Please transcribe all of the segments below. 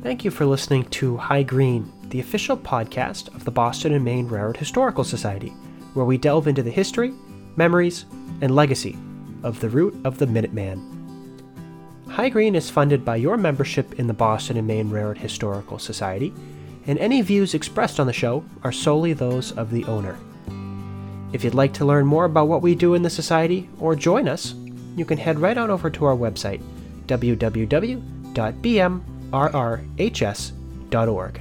Thank you for listening to High Green, the official podcast of the Boston and Maine Railroad Historical Society, where we delve into the history, memories, and legacy of the route of the Minuteman. High Green is funded by your membership in the Boston and Maine Railroad Historical Society, and any views expressed on the show are solely those of the owner. If you'd like to learn more about what we do in the Society or join us, you can head right on over to our website, www.bmrrhs.org.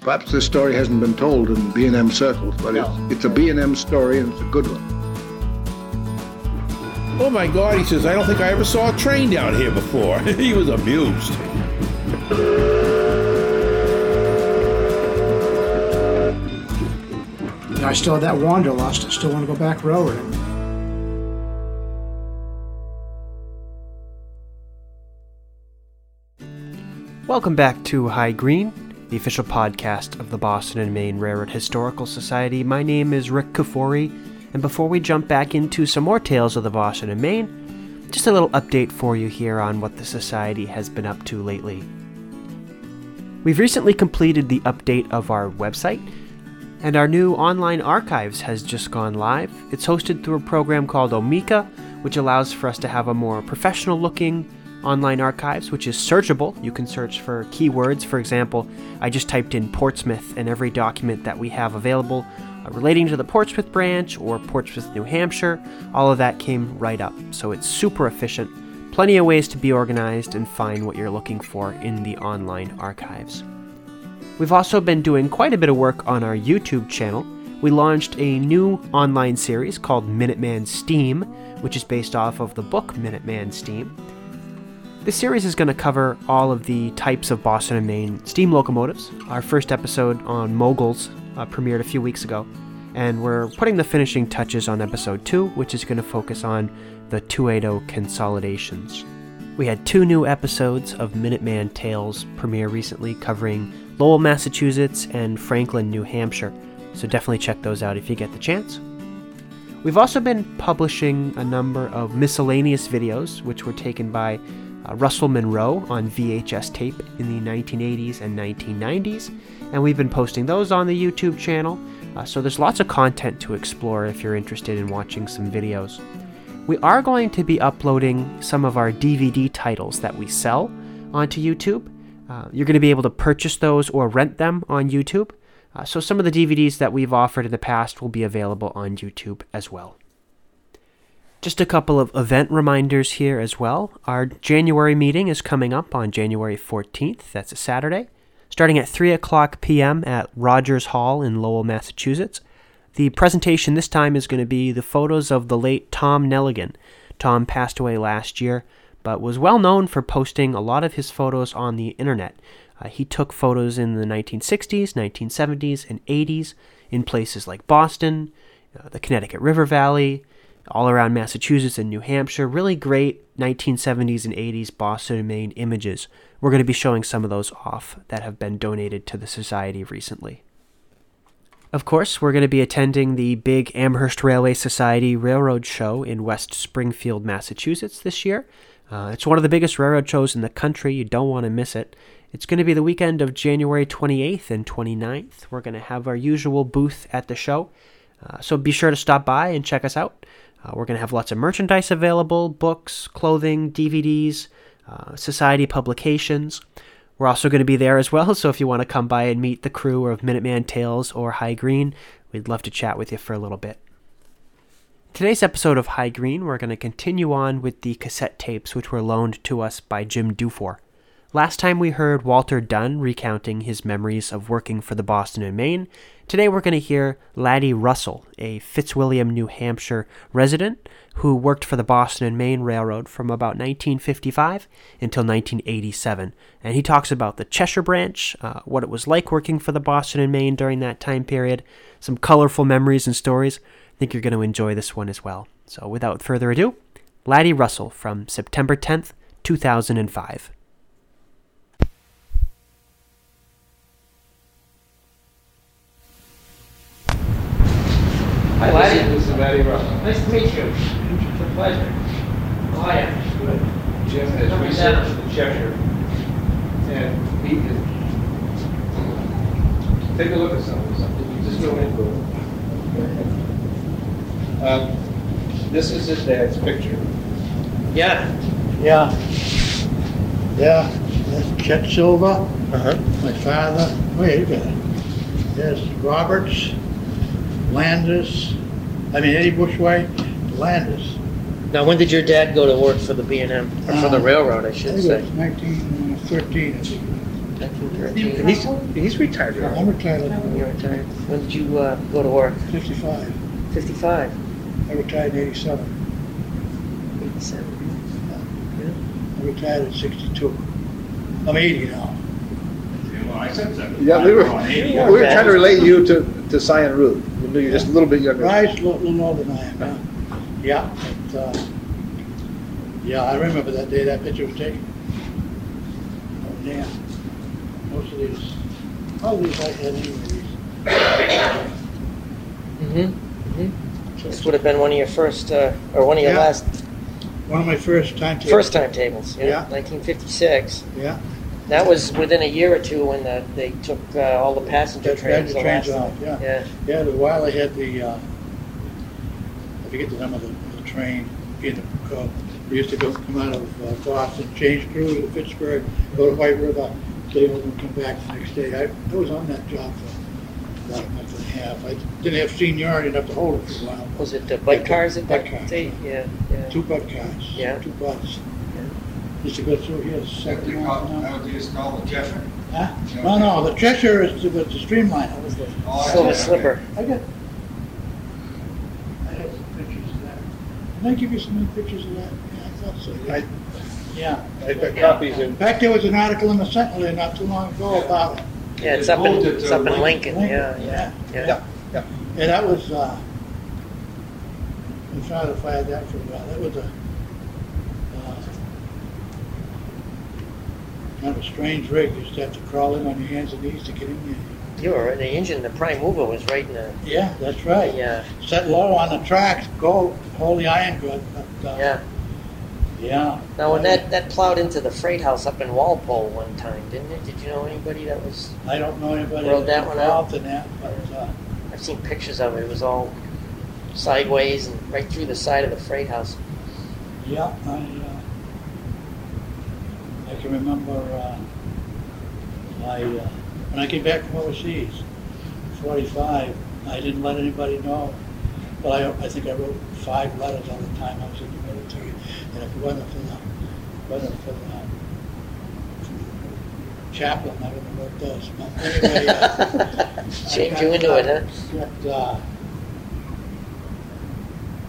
Perhaps this story hasn't been told in B&M circles, but it's, it's a B&M story and it's a good one. Oh my God, he says, I don't think I ever saw a train down here before. he was amused. You know, I still have that wanderlust. I still want to go back railroading. Welcome back to High Green, the official podcast of the Boston and Maine Railroad Historical Society. My name is Rick Kafori, and before we jump back into some more tales of the Boston and Maine, just a little update for you here on what the Society has been up to lately. We've recently completed the update of our website, and our new online archives has just gone live. It's hosted through a program called Omeka, which allows for us to have a more professional looking online archives, which is searchable. You can search for keywords. For example, I just typed in Portsmouth, and every document that we have available uh, relating to the Portsmouth branch or Portsmouth, New Hampshire, all of that came right up. So it's super efficient. Plenty of ways to be organized and find what you're looking for in the online archives. We've also been doing quite a bit of work on our YouTube channel. We launched a new online series called Minuteman Steam, which is based off of the book Minuteman Steam. This series is going to cover all of the types of Boston and Maine steam locomotives. Our first episode on moguls uh, premiered a few weeks ago, and we're putting the finishing touches on episode 2, which is going to focus on the 280 consolidations. We had two new episodes of Minuteman Tales premiere recently covering Lowell, Massachusetts, and Franklin, New Hampshire, so definitely check those out if you get the chance. We've also been publishing a number of miscellaneous videos, which were taken by uh, Russell Monroe on VHS tape in the 1980s and 1990s, and we've been posting those on the YouTube channel. Uh, so there's lots of content to explore if you're interested in watching some videos. We are going to be uploading some of our DVD titles that we sell onto YouTube. Uh, you're going to be able to purchase those or rent them on YouTube. Uh, so some of the DVDs that we've offered in the past will be available on YouTube as well. Just a couple of event reminders here as well. Our January meeting is coming up on January 14th. That's a Saturday, starting at 3 o'clock p.m. at Rogers Hall in Lowell, Massachusetts. The presentation this time is going to be the photos of the late Tom Nelligan. Tom passed away last year, but was well known for posting a lot of his photos on the internet. Uh, he took photos in the 1960s, 1970s, and 80s in places like Boston, uh, the Connecticut River Valley, all around Massachusetts and New Hampshire. Really great 1970s and 80s Boston and Maine images. We're going to be showing some of those off that have been donated to the Society recently. Of course, we're going to be attending the big Amherst Railway Society Railroad Show in West Springfield, Massachusetts this year. Uh, it's one of the biggest railroad shows in the country. You don't want to miss it. It's going to be the weekend of January 28th and 29th. We're going to have our usual booth at the show. Uh, so be sure to stop by and check us out. Uh, we're going to have lots of merchandise available books, clothing, DVDs, uh, society publications. We're also going to be there as well, so if you want to come by and meet the crew of Minuteman Tales or High Green, we'd love to chat with you for a little bit. Today's episode of High Green, we're going to continue on with the cassette tapes which were loaned to us by Jim Dufour. Last time we heard Walter Dunn recounting his memories of working for the Boston and Maine. Today we're going to hear Laddie Russell, a Fitzwilliam, New Hampshire resident who worked for the Boston and Maine Railroad from about 1955 until 1987. And he talks about the Cheshire branch, uh, what it was like working for the Boston and Maine during that time period, some colorful memories and stories. I think you're going to enjoy this one as well. So without further ado, Laddie Russell from September 10th, 2005. Hi, Laddie. This is Laddie Russell. Nice to meet you. It's a pleasure. How are you? Jim has Come researched down. the Cheshire. And he is, take a look at some of this, something, just go ahead. Um, This is his dad's picture. Yeah. Yeah. Yeah, that's Chet Silva, Uh-huh. my father. Wait, you got it. There's Roberts, Landis, I mean Eddie Bushway, Landis. Now, when did your dad go to work for the B and M, or for the Um, railroad, I I should think say? it was nineteen thirteen, I think. And he's, he's retired. right? I'm retired You're retired. When did you, uh, go to work? fifty-five. Fifty-five? I retired in eighty-seven. Eighty-seven? I retired at sixty-two. I'm eighty now. Yeah, we were, Yeah. we were trying to relate you to, to Cy and Ruth. We knew you're just a little bit younger. Rise a little, little older than I am now. Yeah, but, uh, yeah, I remember that day that picture was taken. Oh, yeah. Most of these, all of these I had anyways. Mm-hmm. This would have been one of your first, uh, or one of your Yeah. last, One of my first timetables. first timetables, yeah, Yeah. nineteen fifty-six. Yeah. That was within a year or two when the, they took, uh, all the passenger That's trains the last trains time. off, Yeah. Yeah, the while I had the, uh, I forget the name of the, the train, in the, uh, we used to go, come out of uh, Boston, change crew to Fitchburg, go to White River, stay over and come back the next day. I, I was on that job for about a month half. I didn't have seniority enough to hold it for a while. Was it the bike cars at Bike that cars, day? Yeah, yeah. Two Budd cars. Yeah. Two butts. Yeah. Used to go through here, seventy miles an hour. That was called the Cheshire. Huh? No, no, the Cheshire is the, the Streamliner. That was the Oh, Silver okay. Slipper. I got, I have some pictures of that. Did I give you some new pictures of that? Yeah, I thought so, yeah. I- Yeah. I've got copies In in. fact, there was an article in the Sentinel not too long ago about it. Yeah, it's up in, it it's up in Lincoln. Yeah, yeah, Yeah. yeah. Yeah, yeah. Yeah, that was, uh, I'm trying to find that for a while. That was a, uh, kind of a strange rig. You to have to crawl in on your hands and knees to get in there. You were, the engine, the prime mover was right in the, Yeah, that's right. yeah, Set low on the tracks, go, hold the iron good, but, uh, yeah. Yeah. Now, when that, that plowed into the freight house up in Walpole one time, didn't it? Did you know anybody that was, I don't know anybody Rode that's that one out? involved in that, but, uh, I've seen pictures of it, it was all sideways and right through the side of the freight house. yeah, I, uh, I can remember, uh, I, uh, when I came back from overseas, forty-five, I didn't let anybody know. But I, I think I wrote five letters all the time I was in the military, and if it wasn't for the, wasn't for the chaplain, I wouldn't have wrote those. But anyway, uh, Shamed I you into it, uh, huh? Got, uh,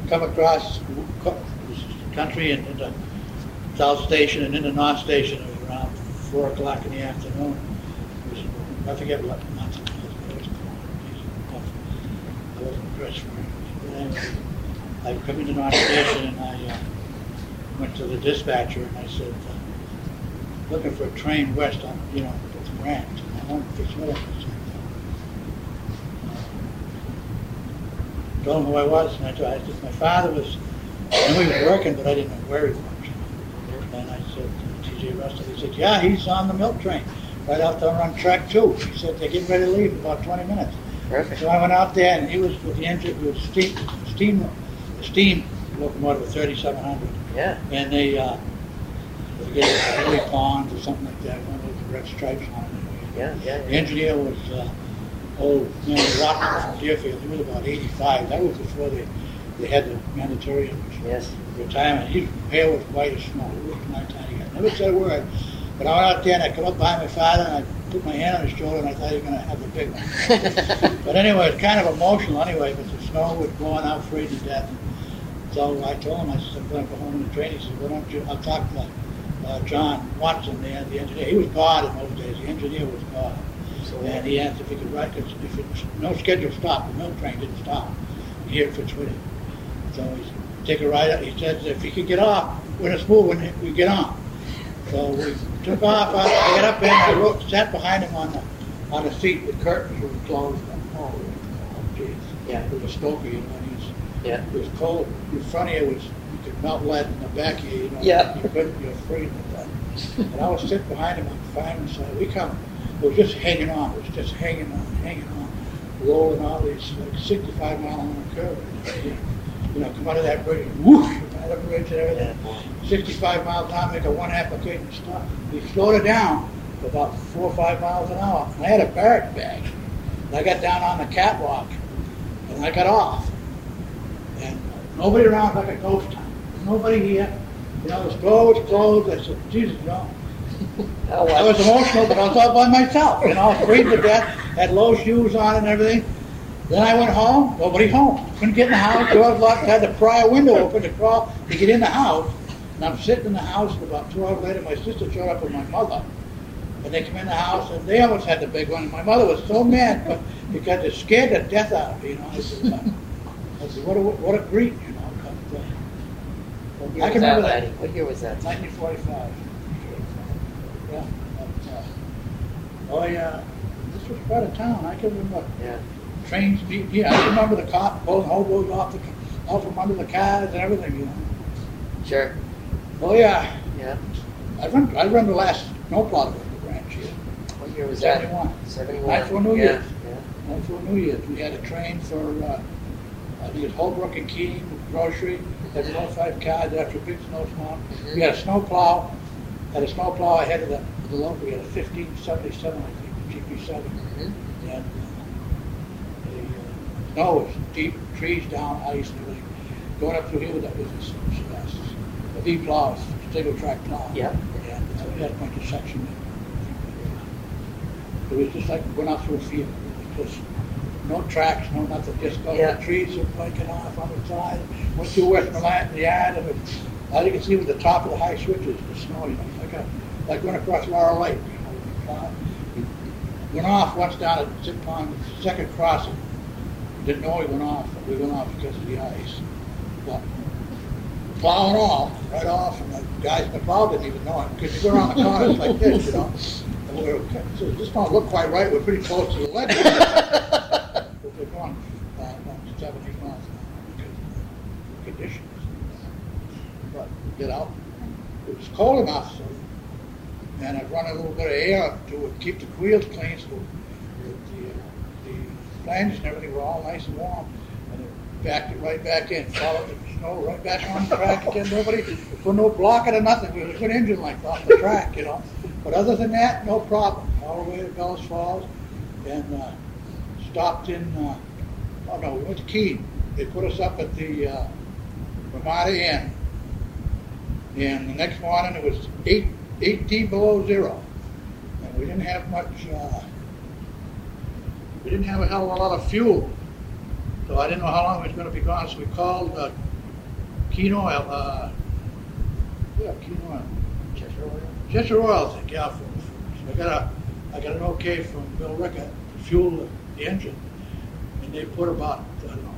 come across this country and into South Station and into North Station. It was around four o'clock in the afternoon. Was, I forget what month it was, but it was cold. I wasn't dressed for it. I come into North Station and I uh, went to the dispatcher and I said, uh, looking for a train west on, you know, it's ranked. I want to fix what Told him who I was, and I told, I said, my father was, I knew he was working, but I didn't know where he was. And I said, T.J. Russell, he said, yeah, he's on the milk train, right out there on track two. He said, they're getting ready to leave in about twenty minutes. Perfect. So I went out there, and he was with the engine, it was steam, steam, steam locomotive, thirty-seven hundred. Yeah, And they, uh, they gave it Billy Pond or something like that, one with the red stripes on it. yeah, yeah. The yeah. engineer was, uh, old man Rockman from Deerfield, he was about eighty-five, that was before they, they had the mandatory Yes. retirement, his hair was white as snow, it was my time, he never said a word. But I went out there and I come up behind my father and I put my hand on his shoulder and I thought he was gonna have the big one. But anyway, it's kind of emotional anyway, because the snow was blowing out, freezing to death. So I told him, I said, I'm gonna go home in the train, he said, why don't you, I'll talk to, uh, John Watson, the, the engineer, he was God in those days, the engineer was God. And he asked if he could write, because if it, no schedule stopped, the milk train didn't stop here at Fitzwilliam. So he said, take a ride, out." he said, if he could get off, when it's moving, we get on. So we took off, I I got up and I wrote, sat behind him on the, on the seat, the curtains were closed. Yeah. with a stoker, you know, and he's, Yeah. it was cold. In front you was, you could melt lead in the back of you, you know. Yeah. You couldn't, you're afraid of that. And I was sitting behind him on the fireman's side. We come, it was just hanging on. It was just hanging on, hanging on, rolling all these like 65 mile an hour curve. You know, come out of that bridge, whoosh, out of the bridge and everything. 65 miles an hour, make a one application stop. He slowed it down to about four or five miles an hour. And I had a barrack bag. And I got down on the catwalk and I got off. And nobody around like a ghost town. Nobody here. You know, the store was closed. I said, Jesus, you know. Oh, I was emotional, but I was all by myself. You know, I was freezing to death, had low shoes on and everything. Then I went home, nobody home. Couldn't get in the house, door was locked, had to pry a window open to crawl to get in the house. And I'm sitting in the house, and about two hours later, my sister showed up with my mother. And they come in the house, and they almost had the big one. And my mother was so mad but, because it scared the death out of me, you know. I said, I said what, a, what a grief, you know. But, uh, What year I can that, remember that. Laddie? What year was that? 1945. Yeah. but, uh, Oh, yeah. This was quite a town. I can remember Yeah. trains yeah, I remember the cop pulling hobos off the, off from under the cars and everything, you know. Sure. Oh, yeah. Yeah. I run, I run the last snowplow to the ranch here. What year was that? 71. 71. Right for New yeah. Year's. Yeah. Right for New Year's. We had a train for, uh, I think it's Holbrook and Keene grocery. Had or five cars after a big snowstorm. Mhm. We had a snowplow, had a snowplow ahead of the, the local. We had a fifteen seventy-seven, I think, GP seven. Mhm. And uh, the uh, snow was deep, trees down, ice and everything. Going up through here with that was a V plow, single track plow. Yeah. And uh, we had a bunch of section. It was just like going out through a field. Just no tracks, no nothing, just go, Yeah. the trees were breaking off on the side. Went through Westmoreland, the yard, and all you can see was the top of the high switches, the snow, you know, like a, like going across Laurel Lake, you know, with the plow. We Went off once down at Zip Pond, second crossing. Didn't know we went off, but we went off because of the ice. But plowing off, right off, and the guys in the plow didn't even know it, because you go around the corners like this, you know. So this don't look quite right, we're pretty close to the ledge. But we're going, uh, miles conditions. But we get out, it was cold enough, so, and I run a little bit of air to keep the wheels clean, so the, the, the flanges and everything were all nice and warm. And it backed it right back in, followed the snow right back on the track again, nobody, put no blocking or nothing, we was a good engine like off the track, you know. But other than that, no problem, all the way to Bellows Falls, and, uh, stopped in, uh, oh no, we went to Keene. They put us up at the, uh, Ramada Inn. And the next morning it was eight, eighteen below zero. And we didn't have much, uh, we didn't have a hell of a lot of fuel. So I didn't know how long it was gonna be gone, so we called, uh, Keene Oil, uh, yeah, Keene Oil. Cheshire Oil? Cheshire Oil, I think, yeah. for- for- I got a, I got an okay from Bill Rickett to fuel the, the engine. And they put about, I don't know,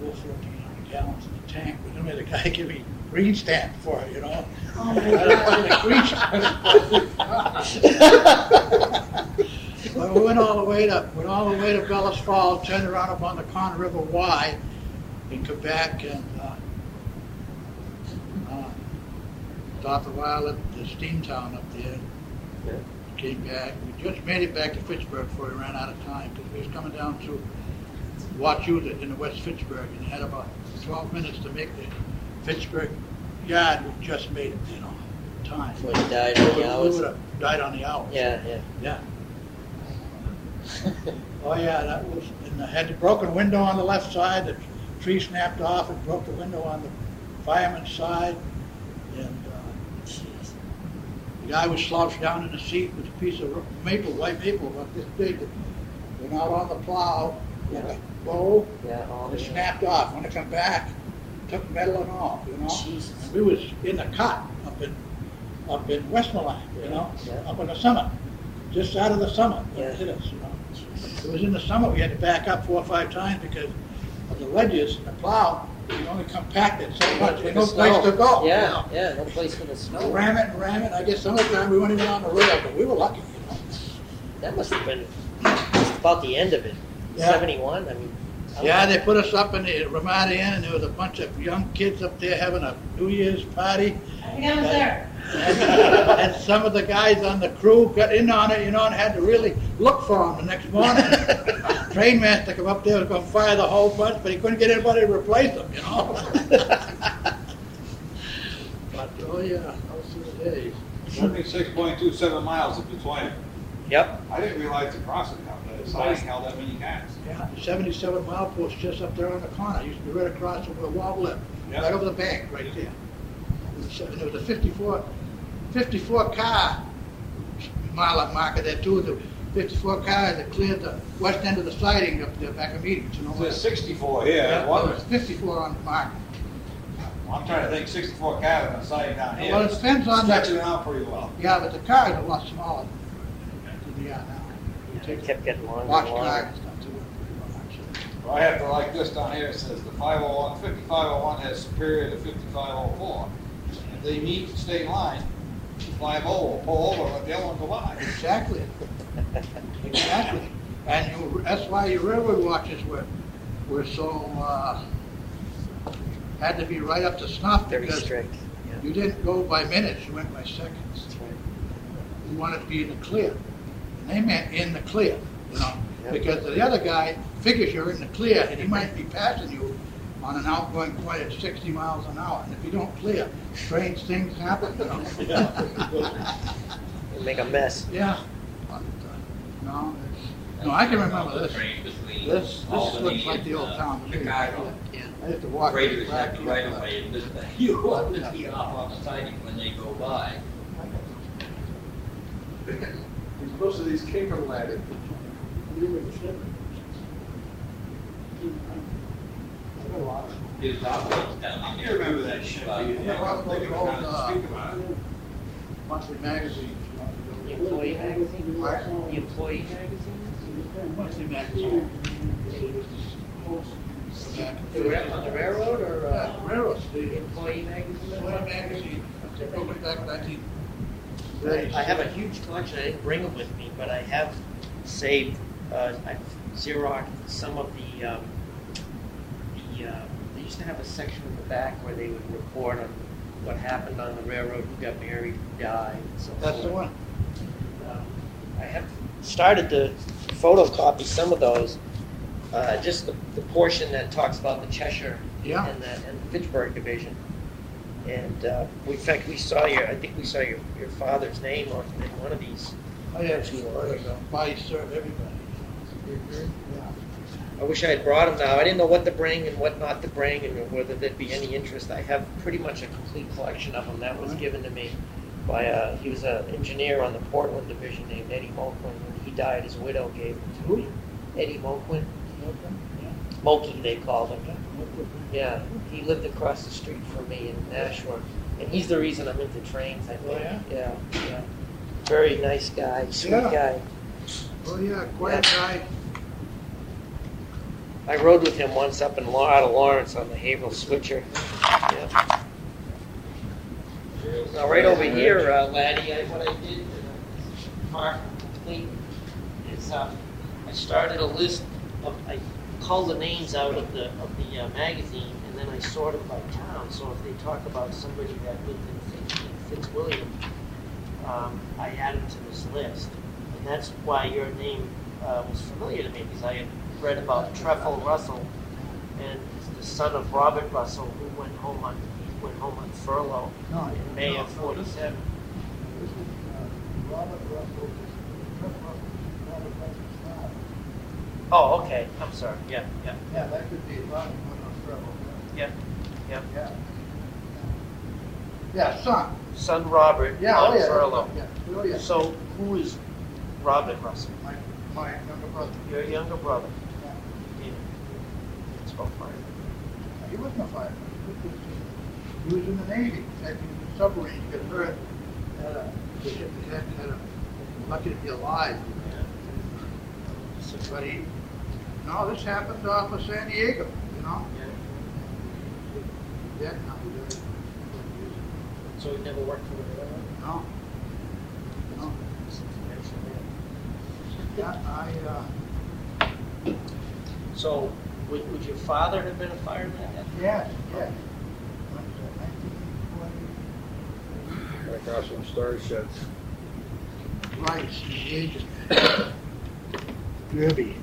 fourteen hundred gallons in the tank. But then the guy give me green stamp for it, you know? I didn't get a green stamp. Well, we went all the way to, went all the way to Bellows Falls, turned around up on the Conn River Y in Quebec and, uh, uh, stopped a while at the Steamtown up there. Yeah. Came back. We just made it back to Fitchburg before we ran out of time because we was coming down to Wachusett in the West Fitchburg and had about 12 minutes to make the Fitchburg yard. We just made it, you know, time. Before you died on the hours? would have died on the hour. Yeah, yeah. Yeah. Oh, yeah, that was, and I had the broken window on the left side, tree snapped off and broke the window on the fireman's side. And, uh, the guy was slouched down in the seat with a piece of maple, white maple about this big. Went out on the plow, like a bow, Yeah, all it snapped off. When it come back, took metal and all, you know? Jesus. And we was in the cut up in, up in Westmoreland, you know, Yeah. up on the summit, just out of the summit, Yeah. it hit us, you know. It was in the summit, we had to back up four or five times because of the ledges, and the plow, you can only compacted so much, there's no place to go. you Yeah, know. yeah, no place for the snow. Ram it and ram it, I guess some of the time we weren't even on the rail, but we were lucky, you know. That must have been just about the end of it. Yeah. Seventy-one, I mean, Yeah, they put us up in the Ramada Inn, and there was a bunch of young kids up there having a New Year's party. I think I was there. And, and some of the guys on the crew got in on it, you know, and had to really look for them the next morning. Train master come up there was going to fire the whole bunch, but he couldn't get anybody to replace them, you know. but oh yeah, those were the days. Seventy-six point two seven miles in between. Yep. I didn't realize the crossing held, the siding held that many cars. Yeah, the 77 mile post just up there on the corner. Used to be right across from where Wall lived, Yeah. right over the bank, right there. It and there was a 54, 54 car mile marker there too. The 54 cars that cleared the west end of the siding up there back of meetings. You know, There's sixty-four here, yeah, well, there's 54 on the marker. I'm trying to think, sixty-four cars on the siding down here. Well, it depends on the- Stretching out pretty well. Yeah, but the cars are a lot smaller than they are now. You It kept getting longer watch and cars longer. and stuff too. Well, I have to like this down here, it says the 501, 5501 has superior to fifty-five oh four. If they meet the state line, five oh will pull over, let the other one go by. Exactly. Exactly. And you, that's why your railroad watches were, were so, uh, had to be right up to snuff Very because strict. Yeah. you didn't go by minutes, you went by seconds. That's right. You wanted to be in the clear. And they meant in the clear, you know, Yeah. because the other guy figures you're in the clear and he might be passing you on an outgoing flight at sixty miles an hour. And if you don't clear, strange things happen, you know. It'd Make a mess. Yeah. But, uh, No, it's, no, I can remember this. This, this looks like the old town to me. Chicago. I have to walk. Raiders back have the right of but- way, and you want to tee off on the siding when they go by. Most of these came from Latin. You remember that shit? Uh, yeah, well. Monthly magazines. The employee magazine? The employee magazine? The, railroad or? Uh, railroad. The employee magazine? Employee magazine. Back I have a huge collection. I didn't bring them with me, but I have saved. Uh, I've xeroxed some of the. Um, the uh, they used to have a section in the back where they would report on what happened on the railroad, who got married, who died, and so That's forth. the one. Um, I have started to photocopy some of those. Uh, just the, the, portion that talks about the Cheshire yeah. and, the, and the Fitchburg division. And uh, we, in fact, we saw your, I think we saw your, your father's name on in one of these. I have two, I serve everybody. Yeah. I wish I had brought them now. I didn't know what to bring and what not to bring, and whether there'd be any interest. I have pretty much a complete collection of them. That was given to me by a, he was an engineer on the Portland division named Eddie Moquin. When he died, his widow gave them to me. Eddie Moquin, Moki they called him. Yeah, he lived across the street from me in Nashua, and he's the reason I'm into trains. I think. Oh, yeah? yeah, yeah. Very nice guy, sweet Yeah. guy. Oh, yeah, quiet guy. I rode with him once up in out of Lawrence on the Haverhill Switcher. Yeah. Now, right over here, uh, laddie, I, what I did, uh, mark complete, is uh, I started a list of, I culled the names out of the of the uh, magazine, and then I sorted by town. So if they talk about somebody that lived in, Fitz, Fitzwilliam, um, I added to this list, and that's why your name uh, was familiar to me because I had read about Treffel Russell, and the son of Robert Russell, who went home on went home on furlough in May of no, '47. This is uh, Robert Russell, Trip Russell, Robert Russell's father. Oh, okay. I'm sorry. Yeah, yeah, Yeah, that could be Robert Russell. yeah, yeah. Yeah. Yeah, son. Son Robert Yeah, oh, on yeah. furlough. Yeah, oh, yeah. So who is Robert Russell? My, my younger brother. Your younger brother. Yeah. He, he spoke fire. He wasn't a fireman. He was- in the Navy. In fact, he was a submarine. He got hurt. Had a, he had, uh, had, had a, lucky to be alive. Yeah. But he, no, this happened off of San Diego, you know? Yeah, no, he didn't. So he never worked for the railroad. No. No. Yeah, I, uh, So Would, would your father have been a fireman? Yes, yes. Across from storage sheds. Rice, his agent. Derby.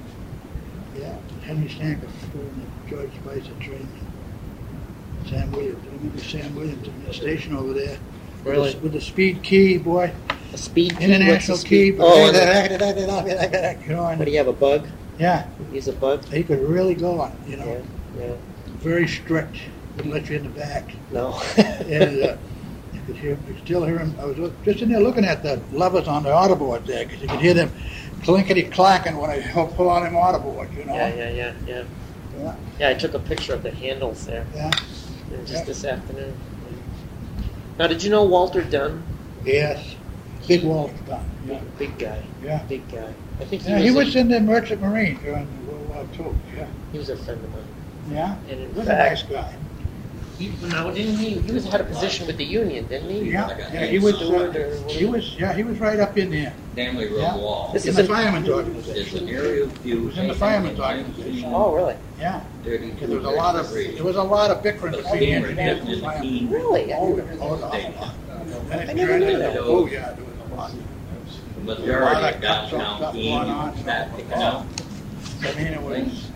Yeah, Henry Stanker, and George Spicer trained me. Sam Williams, I remember Sam Williams in the station over there. with the- Really? With the speed key, boy, A speed key? international What's a key. speed- but- Oh, and the- You know, and- what do you have, a bug? Yeah, He's a bug? he could really go on, you know, Yeah, yeah. very strict, wouldn't let you in the back. No. And uh, you could hear, you could still hear him. I was look- just in there looking at the levers on the autoboard there, because you could hear them clinkety clacking when I help pull on them autoboard, you know? Yeah, yeah, yeah, yeah. Yeah. Yeah, I took a picture of the handles there Yeah. just Yeah. this afternoon. Now, did you know Walter Dunn? Yes. Big Walter Dunn. Yeah. Big guy. Yeah. Big guy. I think he Yeah, was. he a, was in the Merchant Marine during World War II. Yeah. He was a friend of mine. Yeah. And in He was a nice guy. He, no, didn't he? He was had a position with the union, didn't he? Yeah. Like Yeah. He was. steward Uh, or he was. Yeah. He was right up in there. Stanley Road Yeah. Wall. This in is the an- fireman's It's organization. an aerial view. was in the fireman's organization. Oh, really? Yeah. Because there was a lot of degrees. there was a lot of bickering But between Stanley engineers and in the firemen. key. Really? Oh, there was an awful lot. Then it I never turned knew into- that. Oh yeah, there was a lot. The A lot majority of of cuts of downtown stuff Keene going on. started. I mean, it was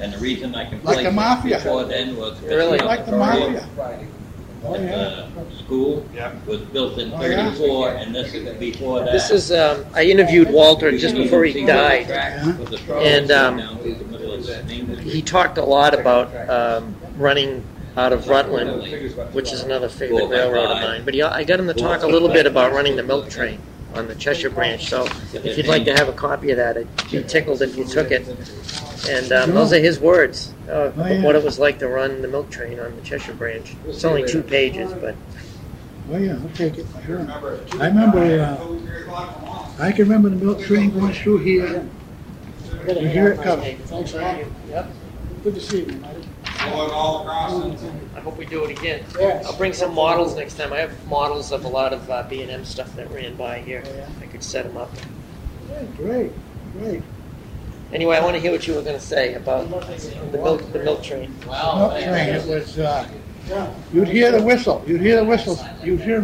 And the reason I can Like place the it mafia. before then was. because Really? like the mafia. Oh at yeah. the School was built in Oh, yeah? thirty-four, and this is before that. This is. Um, I interviewed Walter just before he died. And, um, He talked a lot about um, running out of Rutland, which is another favorite railroad of mine. But he, I got him to talk a little bit about running the milk train on the Cheshire branch. So if you'd like to have a copy of that, I'd be tickled if you took it. And um, those are his words uh, Oh, of yeah. what it was like to run the milk train on the Cheshire branch. It's only two pages, but Oh yeah, I'll take it. Sure. I remember. Uh, I can remember the milk train going through here. You hear it coming. Thanks, Ron. Yep. Good to see you, buddy. Going all across and I hope we do it again. Yes. I'll bring some models next time. I have models of a lot of uh, B&M stuff that ran by here. Yeah. I could set them up. Yeah, great, great. Anyway, I want to hear what you were going to say about the milk, the milk train. Milk train. It was. Uh, you'd hear the whistle. You'd hear the whistle. You'd hear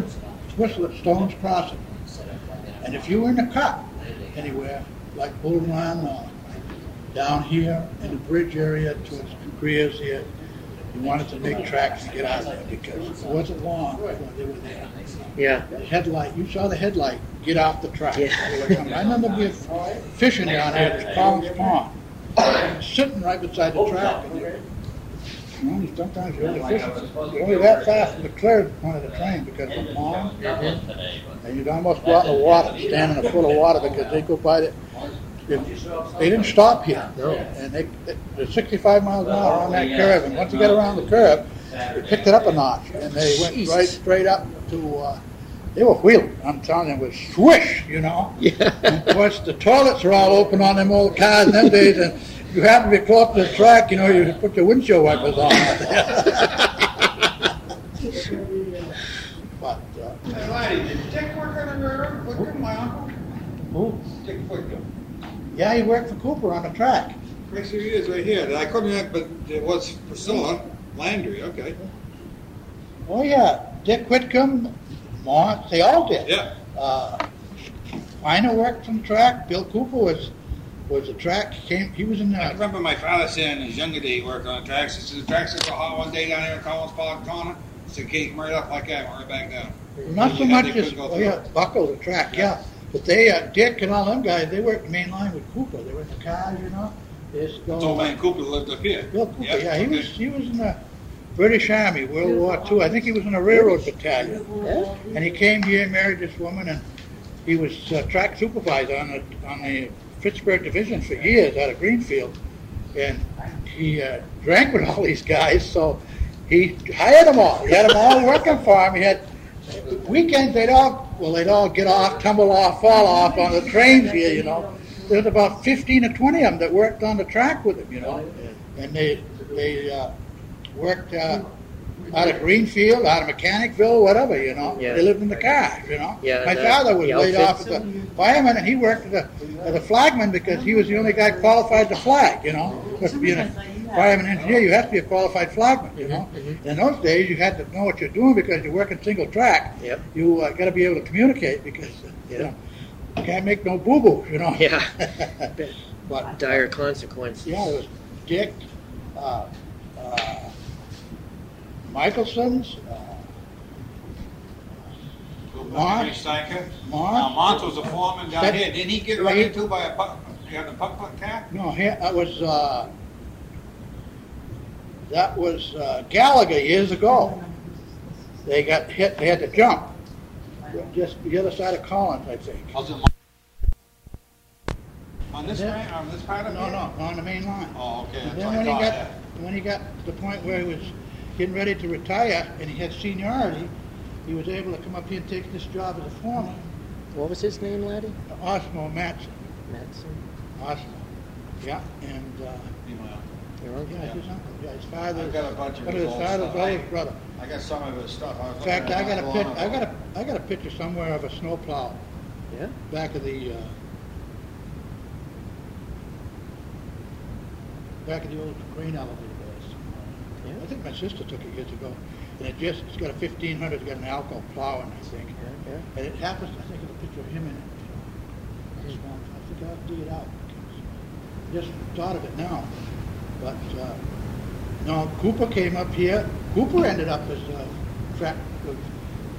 whistle at Stone's Crossing. And if you were in a cut anywhere, like Bull Run or down here in the bridge area towards Greer's here, you wanted to make tracks and get out of there because it wasn't long before they were there. Yeah. The headlight, you saw the headlight get off the track. Yeah. I remember being fishing down there at Collins Pond, sitting right beside the track. And you, you know, sometimes you're only fishing, you're only that fast from the clear point of the train because of the pond. And you'd almost go out in the water, stand in a foot of water because they go by the, they didn't stop here. And they, they're 65 miles an hour on that curve. And once you get around the curve, they picked it up a notch. And they went Jesus. right straight up to, uh, they were wheeling. I'm telling you, it was swish, you know. Yeah. And of course, the toilets are all open on them old cars in them days. And you happen to be close to the track, you know, you put your windshield wipers on. but, uh, Hey, Laddie, did Dick work on the railroad? Whitcomb, my uncle? Who? Dick Whitcomb. Yeah, he worked for Cooper on the track. Makes it is right here. I couldn't, remember, but it was Priscilla Landry, okay. Oh, yeah. Dick Whitcomb, Mont, they all did. Yeah. Uh, Feiner worked on the track. Bill Cooper was was the track. Came. He was in I remember my father saying in his younger day he worked on the tracks. He said the tracks so hot one day down here in Collins Park corner. So it came right up like that, right back down. Not so much as oh yeah. Buckle the track. Yeah, but they uh, Dick and all them guys. They worked the main line with Cooper. They were in the cars, you know. They just go. Old man Cooper lived up here. Bill Cooper. Yep, yeah, he okay. was he was in the British Army, World War II. I think he was in a railroad battalion. And he came here, and married this woman, and he was uh, track supervisor on the on the Fitchburg division for years out of Greenfield. And he uh, drank with all these guys, so he hired them all. He had them all working for him. He had weekends. They'd all well, they'd all get off, tumble off, fall off on the trains here. You know, There's about fifteen or twenty of them that worked on the track with him. You know, and they they uh, worked. Uh, out of Greenfield, out of Mechanicville, whatever, you know. Yeah. They lived in the cars, you know. Yeah, My the- father was laid off outfits. as a fireman, and he worked as a, as a flagman because he was the only guy qualified to flag, you know. But being a fireman engineer, you have to be a qualified flagman, you know? In those days, you had to know what you're doing because you're working single track. Yep. You uh, gotta be able to communicate because, uh, you know, you can't make no boo-boo, you know? Yeah. But, Dire consequences. yeah, there was Dick, uh, uh, Michelson's, uh, Mark? Steiker. Mark? Now, Mont was a foreman down That- here. Didn't he get run into by a puck, you had a puck puck car? No, here, that was, uh, that was uh, Gallagher years ago. They got hit, they had to jump. Just the other side of Collins, I think. Was it On this, Yeah. ran- on this part of it? No, no, on the main line. Oh, okay, And then what I when he got, yeah. when he got to the point where he was getting ready to retire and he had seniority, he was able to come up here and take this job as a foreman. What was his name, laddie? Osmo Matson, Matson. Osmo, yeah, and, uh, Meanwhile, Your uncle? yeah, his uncle, yeah, his father. I've got a bunch of one his his old father's stuff. oldest brother. I got some of his stuff. I was In looking fact, at I it got a not pic, long I ago. got a, I got a picture somewhere of a snowplow Yeah? back of the, uh, back of the old grain elevator days. Yeah. I think my sister took it years ago, and it just, it's got a fifteen hundred, it's got an Alco plow in it, I think. Yeah, And it happens, I think, there's a picture of him in it. I just want- I think I'll dig it out. Just thought of it now, but, uh, no, Cooper came up here, Cooper ended up as, uh, track,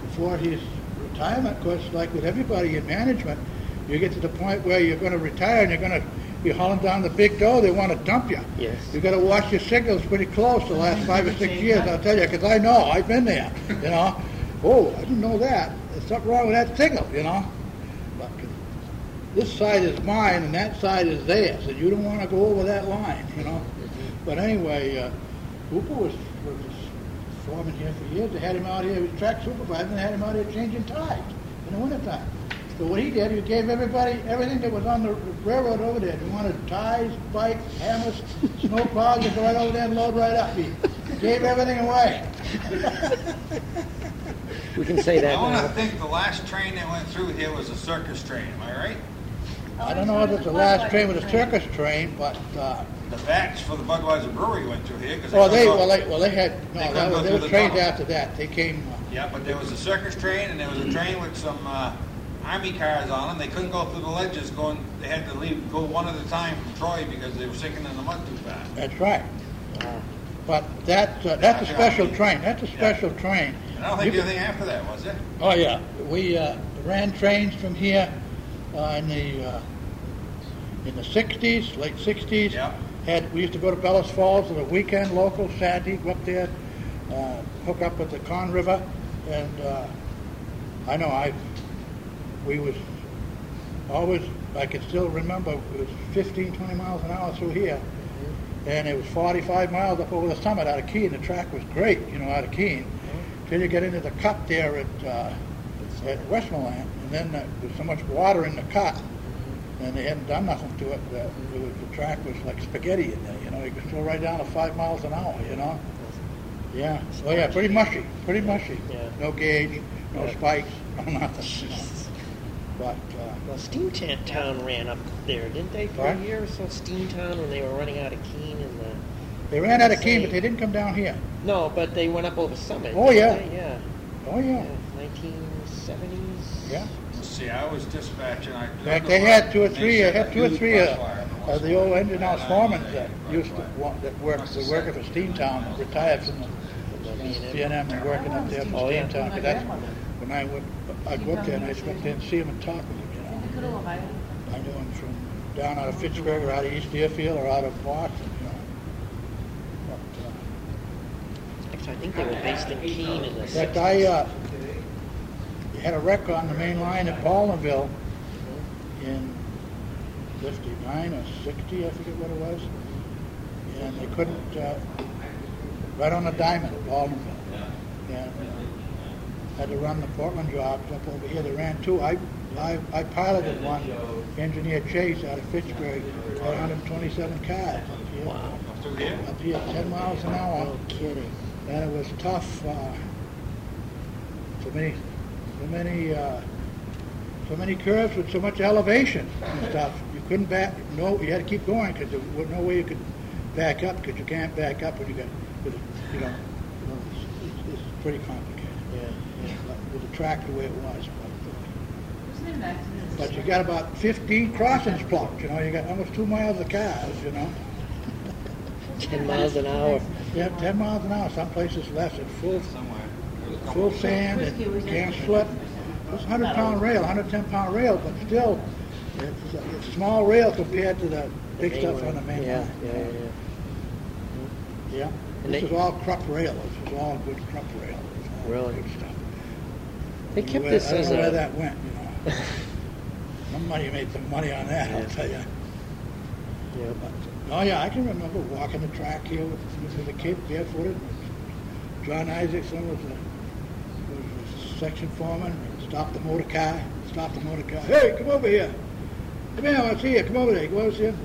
before his retirement, of course, like with everybody in management, you get to the point where you're gonna retire and you're gonna be hauling down the big dough, they wanna dump you. Yes. You gotta watch your signals pretty close the last five or six years, I'll tell you, because I know, I've been there, you know? Oh, I didn't know that, there's something wrong with that signal, you know? But this side is mine and that side is theirs, and you don't wanna go over that line, you know? But anyway, uh, Cooper was, was foreman here for years, they had him out here, he was track supervisor, and they had him out here changing ties in the wintertime. So what he did, he gave everybody, everything that was on the railroad over there, he wanted ties, bikes, hammers, snow plows, just go right over there and load right up. He gave everything away. We can say that I want to think the last train that went through here was a circus train, am I right? I don't know if it's the last train with a circus train, but, uh, The backs for the Budweiser Brewery went through here because well, they, well, they, well, they had, They no, couldn't that was, there was the trains tunnel. after that, they came, uh, Yeah, but there was a circus train and there was a train with some uh, army cars on them. They couldn't go through the ledges going, they had to leave, go one at a time from Troy because they were sinking in the mud too fast. that's right. But that, uh, that's a special train, that's a special train. And I don't think anything after that, was it? Oh, yeah. We uh, ran trains from here uh, in the, uh, in the sixties, late sixties. Yeah. Had, we used to go to Bellows Falls on the weekend, local, Saturday, go up there, uh, hook up with the Conn River. And uh, I know I, we was always, I can still remember, it was 15, 20 miles an hour through here. And it was 45 miles up over the summit out of Keene. The track was great, you know, out of Keene. Till you get into the cut there at, uh, at Westmoreland, and then uh, there's so much water in the cut, and they hadn't done nothing to it, that it was, the track was like spaghetti in there, you know, you could go right down to five miles an hour, you know? Yeah, oh yeah, pretty mushy, pretty mushy. Yeah. No gauge, no Yeah. spikes, no nothing, you know? But, uh, Well, Steamtown ran up there, didn't they, for What? a year or so? Steamtown, when they were running out of Keene and the... they ran out of Keene, but they didn't come down here. No, but they went up over Summit. Oh, yeah. they? Yeah. Oh yeah, Yeah, 1970s. Yeah. See, I was dispatching. I, In fact, they had two or three, uh, had two or three uh, of the old engine house foremen that used to, wa- that worked, they working for Steamtown, retired from the B and M and working up there for yeah. Steamtown. 'cause that's, when I went, I'd go up there and I'd go up there and see them and talk with them, you know. I knew them from down out of Fitchburg or out of East Deerfield or out of Boston, you know. But, uh, Actually, I think they were based in Keene in the In fact, I, uh, had a wreck on the main line at Baldwinville in fifty-nine or sixty, I forget what it was. And they couldn't, uh, right on the diamond at Baldwinville. And uh, had to run the Portland jobs up over here. They ran two. I, I, I piloted one, engineer Chase out of Fitchburg, had hundred and twenty-seven cars up here. Wow. Up here, ten miles an hour No kidding. and it was tough. Uh, so many, so many, uh, so many curves with so much elevation and stuff. You couldn't back. No, you had to keep going because there was no way you could back up, because you can't back up when you got, with, a- you know, you know, it's, it's- it's pretty complicated. Yeah. But With the track the way it was. But, uh, But you got about fifteen crossings blocked, you know, you got almost two miles of cars, you know. Ten miles an hour. Yeah, ten miles an hour, some places less, it's full, Somewhere. Full sand and can't slip. It's a hundred pound rail, hundred ten pound rail, but still, it's, a- it's a small rail compared to the big stuff on the main Yeah, line. yeah, yeah. Yeah, mm-hmm. And this they- is all Krupp rail, this is all good Krupp rail. It's all Really? Good stuff. They kept Where- this I don't as know where that went, you know. Somebody made some money on that, I'll tell you. yeah, But, Oh, yeah, I can remember walking the track here with, with the kid barefooted. John Isaacson was the section foreman, stopped the motor car, stopped the motor car. Hey, come over here. Come here, I want to see you. Come over there. Go over here.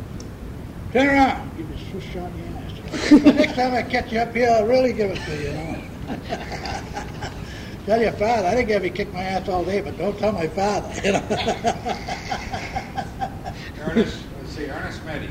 Turn around. Give you a swoosh on the ass. Next time I catch you up here, I'll really give it to you, you know. tell your father, I didn't have you kick my ass all day, but don't tell my father, you know. Ernest, let's see, Ernest Meddy.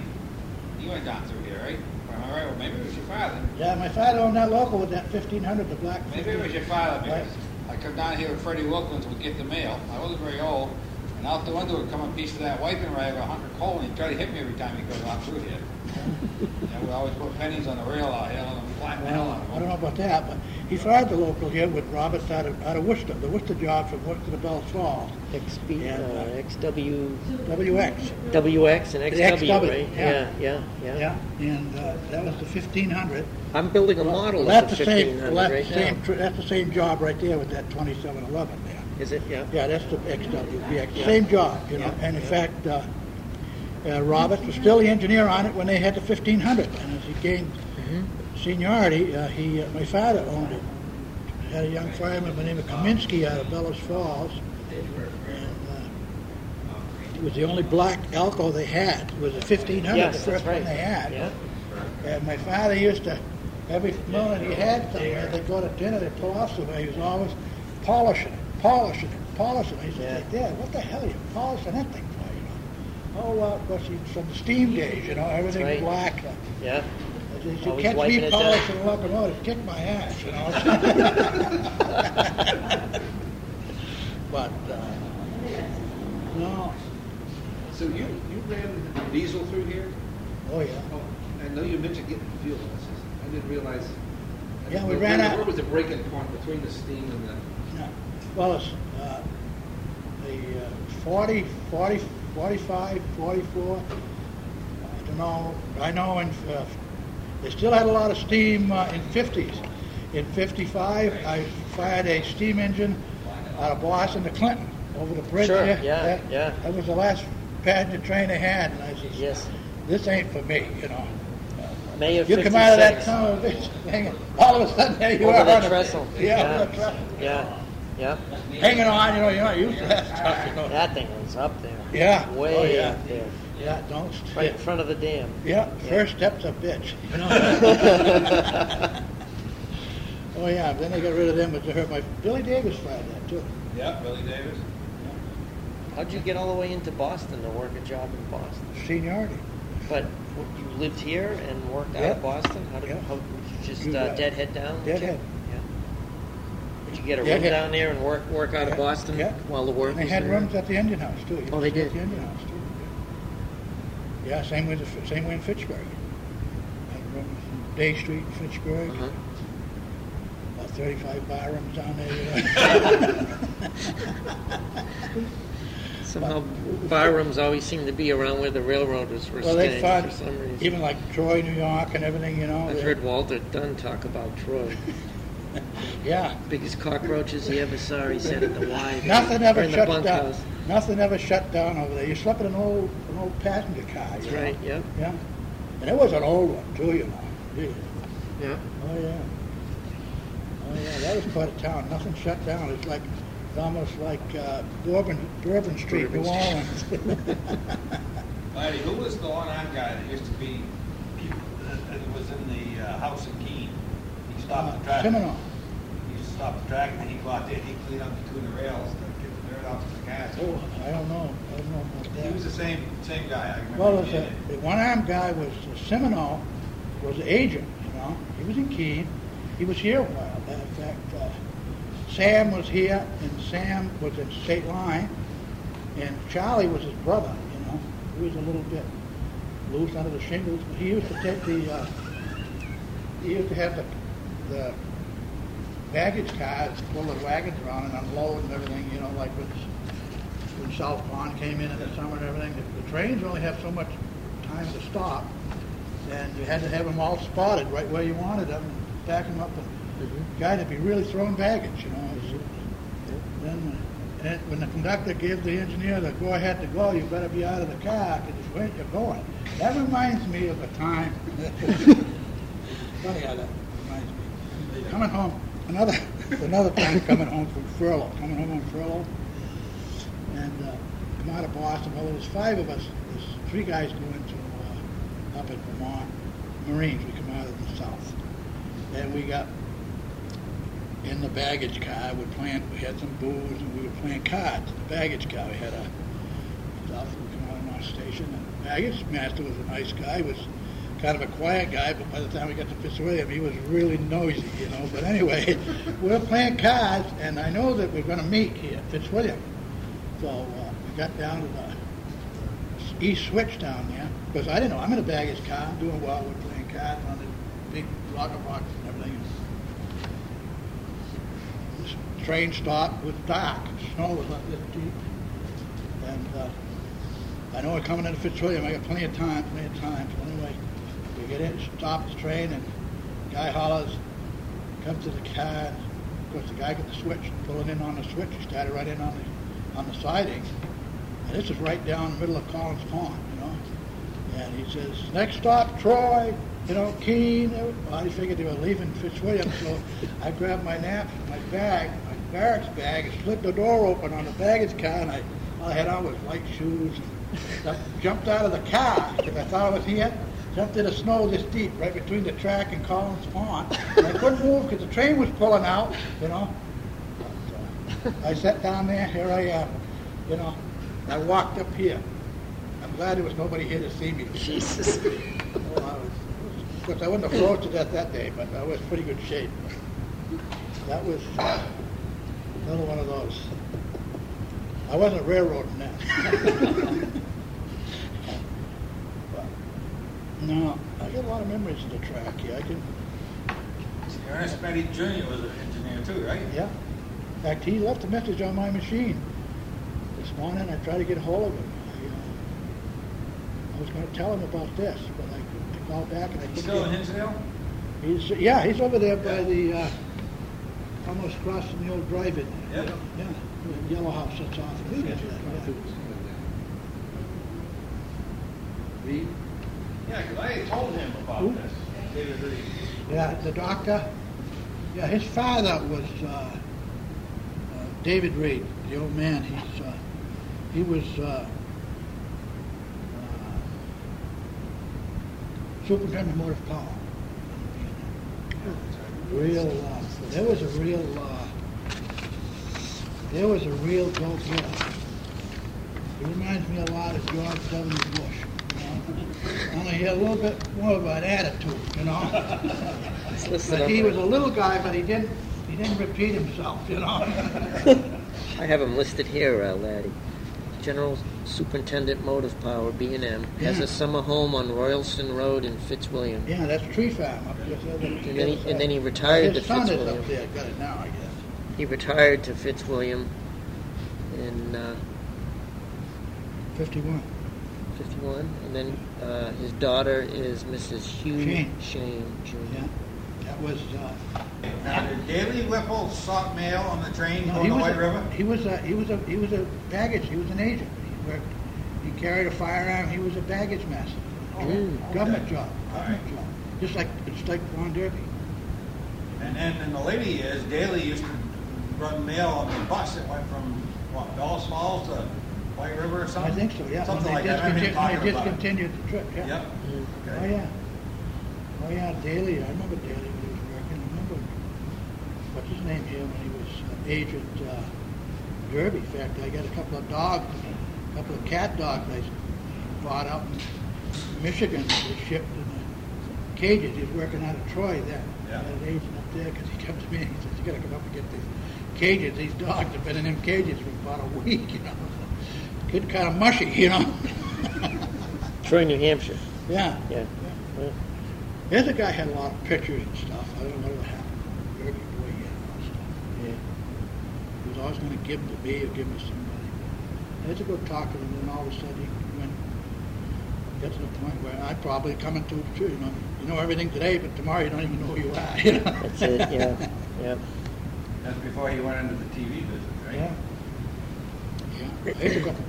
You went down through here, right? All right, Well, maybe it was your father. yeah, my father owned that local with that 1500, the black. Maybe it was your father Right. I come down here with Freddie Wilkins would get the mail. I wasn't very old. And out the window would come a piece of that wiping rag, a hundred coal, and he'd try to hit me every time he goes out through here. yeah, we always put pennies on the rail out here, and flat the hell Well, out of I don't know about that, but he fired the local here with Roberts out of, out of Worcester, the Worcester job from Worcester to Bellows Falls, XB, Yeah, uh, XW, WX. WX and XW, XW, right? yeah. Yeah, yeah, yeah. Yeah, and uh, that was the fifteen hundred. I'm building a model That's of the the same, fifteen well, that's right the same, now. that's the same job right there with that twenty-seven eleven there. Is it? Yeah. Yeah, that's the XWBX, Yeah. same job, you know, Yeah. and in fact, uh, uh, Roberts was still the engineer on it when they had the fifteen hundred, and as he gained Mm-hmm. Seniority, uh, he, uh, my father owned it. Had a young fireman by the name of Kaminsky out of Bellows Falls, and, uh, it was the only black Alco they had, it was a fifteen hundred, the Yes, that's first one they had. Yeah. And my father used to, every morning he had somewhere, they'd go to dinner, they'd pull off somewhere, he was always polishing it, polishing it, polishing it. He said, Yeah. Dad, what the hell are you polishing that thing for, you know? Oh, well, of course, from the steam days, you know, everything right. black. uh, Yeah. He said, Always catch me polishing a locomotive, kick my ass, you know? But, uh, no, So you, you ran diesel through here? oh, yeah. Oh, I know you mentioned getting fuel. I I didn't realize. I Yeah, didn't we ran out- Where was the breaking point between the steam and the? No. Well, it's, uh, the uh, 40, 40, 45, 44, I don't know, I know in, uh, they still had a lot of steam uh, in 50s. In 55, I fired a steam engine out of Boston to Clinton, over the bridge Sure, there. yeah, That- yeah. That was the last passenger train I had, and I said, Yes. this ain't for me, you know. May of You come out of that 56. son of a bitch, hanging, all of a sudden, there you Over are. the on a- trestle. Yeah, over the trestle. Yeah. Yeah. Hanging on, you know, you're not used to that stuff, you know. That thing was up there. Yeah. Way Oh, yeah. up there. Yeah, don't Right in front of the dam. Yeah, first step's a bitch. you know. oh yeah, then they got rid of them, but they hurt my Billy Davis fired that too. Yeah, Billy Davis. How'd you get all the way into Boston to work a job in Boston? Seniority. But you lived here and worked out of Boston? How did Yeah. how, just You uh, bet. deadhead down? Deadhead. Yeah. Did you get a room Deadhead. down there and work work out of Boston Yeah. while the work And they was had there? rooms at the engine house too. You Oh, they did? At the engine house too. Yeah, same the, same way in Fitchburg. Rooms in Day Street in Fitchburg. Uh-huh. About 35 bar rooms down there. You know. Somehow bar rooms always seem to be around where the railroaders were well, they staying found for some reason. even like Troy, New York, and everything. You know. I've heard Walter Dunn talk about Troy. Yeah. Biggest cockroaches he ever saw, he said at the Y. Nothing ever shuts down. Nothing ever shut down over there. You slept in an old, old passenger car. That's you know? right, yep. Yeah. And it was an old one too, you know. Gee. Yeah. Oh yeah. Oh yeah, that was quite a town. Nothing shut down. It's like, it's almost like uh, Bourbon, Bourbon Street, New Orleans. Larry, who was the one-armed guy that used to be, that was in the uh, house in Keene? He stopped the traffic. Seminole. He used to stop the traffic, and he'd go out there, he'd clean up between the rails, to get the dirt off the cars. Oh, I don't know. I don't know about that. He was the same, same guy, I remember. Well, a, the one-armed guy was Seminole, was the agent, you know. He was in Keene. He was here a while. Matter of fact, uh, Sam was here, and Sam was in State Line, and Charlie was his brother, you know. He was a little bit loose under the shingles, but he used to take the, uh, he used to have the, the baggage cars of wagons around and unload and everything, you know, like when, when South Pond came in in the summer and everything. The, the trains only have so much time to stop, and you had to have them all spotted right where you wanted them, and back them up. And mm-hmm. guy to be really throwing baggage, you know. It's- mm-hmm. Then, and when the conductor gives the engineer the go-ahead to go, you better be out of the car because it's where you're going. That reminds me of a time. Funny how that reminds me. Coming home, another another time coming home from furlough, coming home on furlough, and uh, come out of Boston. Well, there was five of us. There's three guys going to uh, up in Vermont, Marines. We come out of the south, and we got in the baggage car. We playing. We had some booze, and we were playing cards. In the baggage car, we had a stuff. We come out of our station, and the baggage master was a nice guy. He was kind of a quiet guy, but by the time we got to Fitzwilliam, he was really noisy, you know. But anyway, we're playing cards, and I know that we're going to meet here at Fitzwilliam. So uh, we got down to the east switch down there, because I didn't know. I'm in a baggage car. I'm doing well. We're playing cards on the big locker box and everything. This train stopped. It was dark. Snow was not this deep. And uh, I know we're coming into Fitzwilliam. I got plenty of time, plenty of time. So anyway, get in, stop the train, and the guy hollers, comes to the car. And of course, the guy got the switch, pulling in on the switch. He started right in on the on the siding. And this is right down the middle of Collins Pond, you know. And he says, next stop, Troy, you know, Keene. Well, I figured they were leaving Fitzwilliam, so I grabbed my nap, my bag, my barracks bag, and slid the door open on the baggage car, and I, all I had on was white shoes. And I jumped out of the car because I thought I was here. Jumped in the snow this deep, right between the track and Collins Pond. And I couldn't move because the train was pulling out, you know. But, uh, I sat down there, here I am, you know. I walked up here. I'm glad there was nobody here to see me. Jesus. Oh, I was, of course, I wouldn't have froze to death that day, but I was pretty good shape. That was uh, another one of those. I wasn't railroading then. But, no, I got a lot of memories of the track here. I can, Ernest Betty Jr. was an engineer too, right? yeah. In fact, he left a message on my machine this morning. I tried to get a hold of him. I, uh, I was going to tell him about this, but I, I called back and I couldn't Still in get Hinsdale? He's, yeah, he's over there by the, uh, almost crossing the old drive-in. Yeah. Yeah, the yellow house that's off. of it. Yeah, yeah. Because I had told him about this. David Reed. Yeah, the doctor, yeah, his father was, uh, uh, David Reed, the old man, he's, uh, he was, uh, uh, superintendent of motive power. Real, uh, there was a real, uh, there was a real go-getter. He reminds me a lot of George W. Bush? Only he had a little bit more of an attitude, you know? But he was a little guy, but he didn't, he didn't repeat himself, you know? I have him listed here, uh, laddie. General Superintendent Motive Power, B&M, has a summer home on Royalston Road in Fitzwilliam. Yeah, that's Tree Farm up there. And then he- and then he retired His to son is Fitzwilliam. up there, got it now, I guess. He retired to Fitzwilliam in uh, Fifty-one. 51, and then uh, his daughter is Mrs. Hugh Shane. Shane Jr. Yeah, that was, uh, Now, did Daley Whipple stop mail on the train no, going he to was, White a- River? he was a, he was a, he was a baggage, he was an agent. He worked, he carried a firearm, he was a baggage master. Mm. Government job, All government job. Just like, it's like Von Derby. And then in the later years, Daley used to run mail on the bus that went from, what, Dulles Falls to White River or I think so, yeah. Something like they that. I remember talking they about it. discontinued the trip, yeah. Yep. Oh, Okay. yeah. Oh, yeah, Daley, I remember Daley when he was working. I remember, what's his name here, when he was uh, Agent uh, Derby. In fact, I got a couple of dogs, a couple of cat dogs I bought out in Michigan that were shipped in a cages. He was working out of Troy then. Yeah. Had an agent up there because he come to me and he says, "You got to come up and get these cages. These dogs have been in them cages for about a week, you know." Getting kind of mushy, you know. Troy, New Hampshire. yeah. Yeah. yeah. The other guy had a lot of pictures and stuff. I don't know what happened. Where did he get all that stuff? Yeah. He was always going to give them to me or give them to somebody. I had to go talk to him, and then all of a sudden he went, get to the point where I'd probably come into it too. You know, you know everything today, but tomorrow you don't even know who you are. You know? That's it. Yeah. Yeah. That's before he went into the TV business, right? Yeah. Yeah. I had to go up and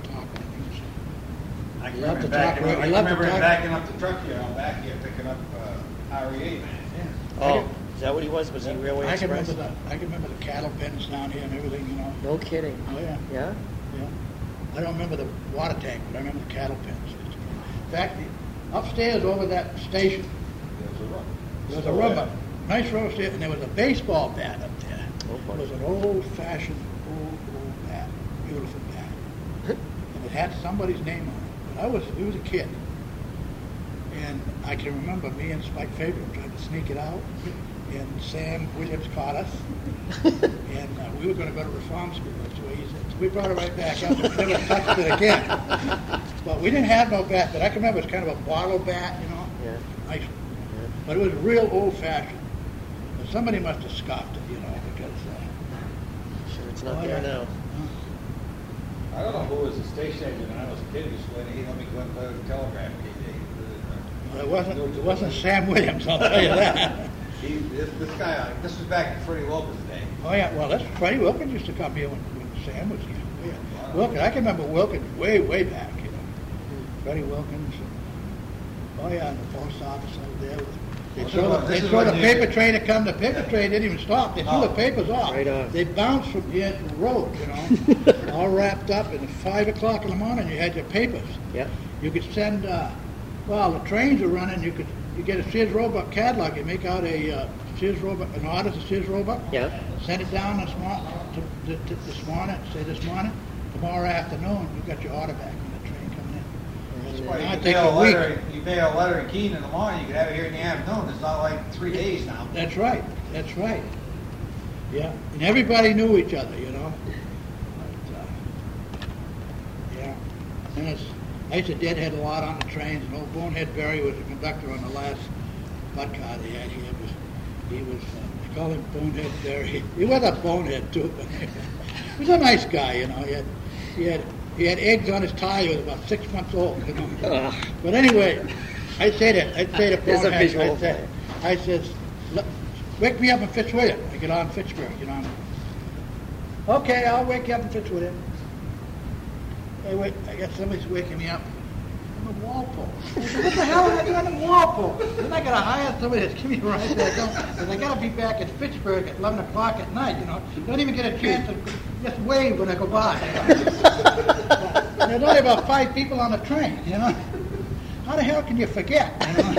talk to him. I can love remember, to backing, talk, up, I you can love remember him talk. backing up the truck here, out back here, picking up uh, REA, man. Oh, is that what he was? Was he Railway I can Express? remember the I can remember the cattle pens down here and everything. You know. No kidding. Oh yeah. Yeah. Yeah. I don't remember the water tank, but I remember the cattle pens. In fact, the, upstairs over that station, There's a rubber. there was a rubber, nice rubber station, and there was a baseball bat up there. Oh, It was an old-fashioned, old, old bat, beautiful bat. and it had somebody's name on it. I was, we was a kid. And I can remember me and Spike Fabian trying to sneak it out, and Sam Williams caught us. and uh, we were going to go to reform school. That's the way he said. So we brought it right back up and never touched it again. But we didn't have no bat. But I can remember it was kind of a bottle bat, you know. Yeah. Nice. But it was real old-fashioned. But somebody must have scoffed it, you know, because. Uh, Sure, it's not Oh, there yeah. now. I don't know who was the station agent when I was a kid, to let he let me go and play with the telegraph. Well, it wasn't, it wasn't Sam Williams, I'll tell you that. he, this, this guy, uh, this was back in Freddie Wilkins' day. Oh, yeah, well, that's, Freddie Wilkins used to come here when, when Sam was here. Yeah. Wilkins, I can remember Wilkins way, way back, you know. Freddie Wilkins. and- Oh, yeah, and the post office over there. They the, what- they this is throw what the paper train to come, the paper train didn't even stop, they threw the Oh. papers off. Right on. They bounced from here to the road, you know, all wrapped up, and at five o'clock in the morning, you had your papers. Yeah. You could send, uh, well, the trains are running, you could, you get a Sears Roebuck catalog, you make out a uh, Sears Roebuck, an order to Sears Roebuck. Yeah. Send it down this morning, to, to, to this morning, say this morning, tomorrow afternoon, you got your order back when the train coming in. That's why you it could takes mail a a week. letter, you mail a letter in Keene in the morning, you could have it here in the afternoon, it's not like three days now. That's right, that's right. Yeah, and everybody knew each other, you know. But, uh, yeah, and it's, I used to deadhead a lot on the trains, and old Bonehead Berry was the conductor on the last Budd car they had here. Was, he was, uh, they called him Bonehead Berry. He was a bonehead too, but he was a nice guy, you know. He had, he had, he had eggs on his tie. He was about six months old, you know. Ugh. But anyway, I say that, I say it. There's a visual. I said, I says, "Look, wake me up in Fitzwilliam. I get on Fitchburg, you know. Okay, I'll wake you up in Fitzwilliam. Hey, wait, I guess somebody's waking me up. I'm in Walpole. I said, what the hell am I doing in Walpole? Then I gotta hire somebody to give me a ride back home, because I gotta be back in Fitchburg at 11 o'clock at night, you know. Don't even get a chance to just wave when I go by. you know. There's only about five people on the train, you know. How the hell can you forget, you know?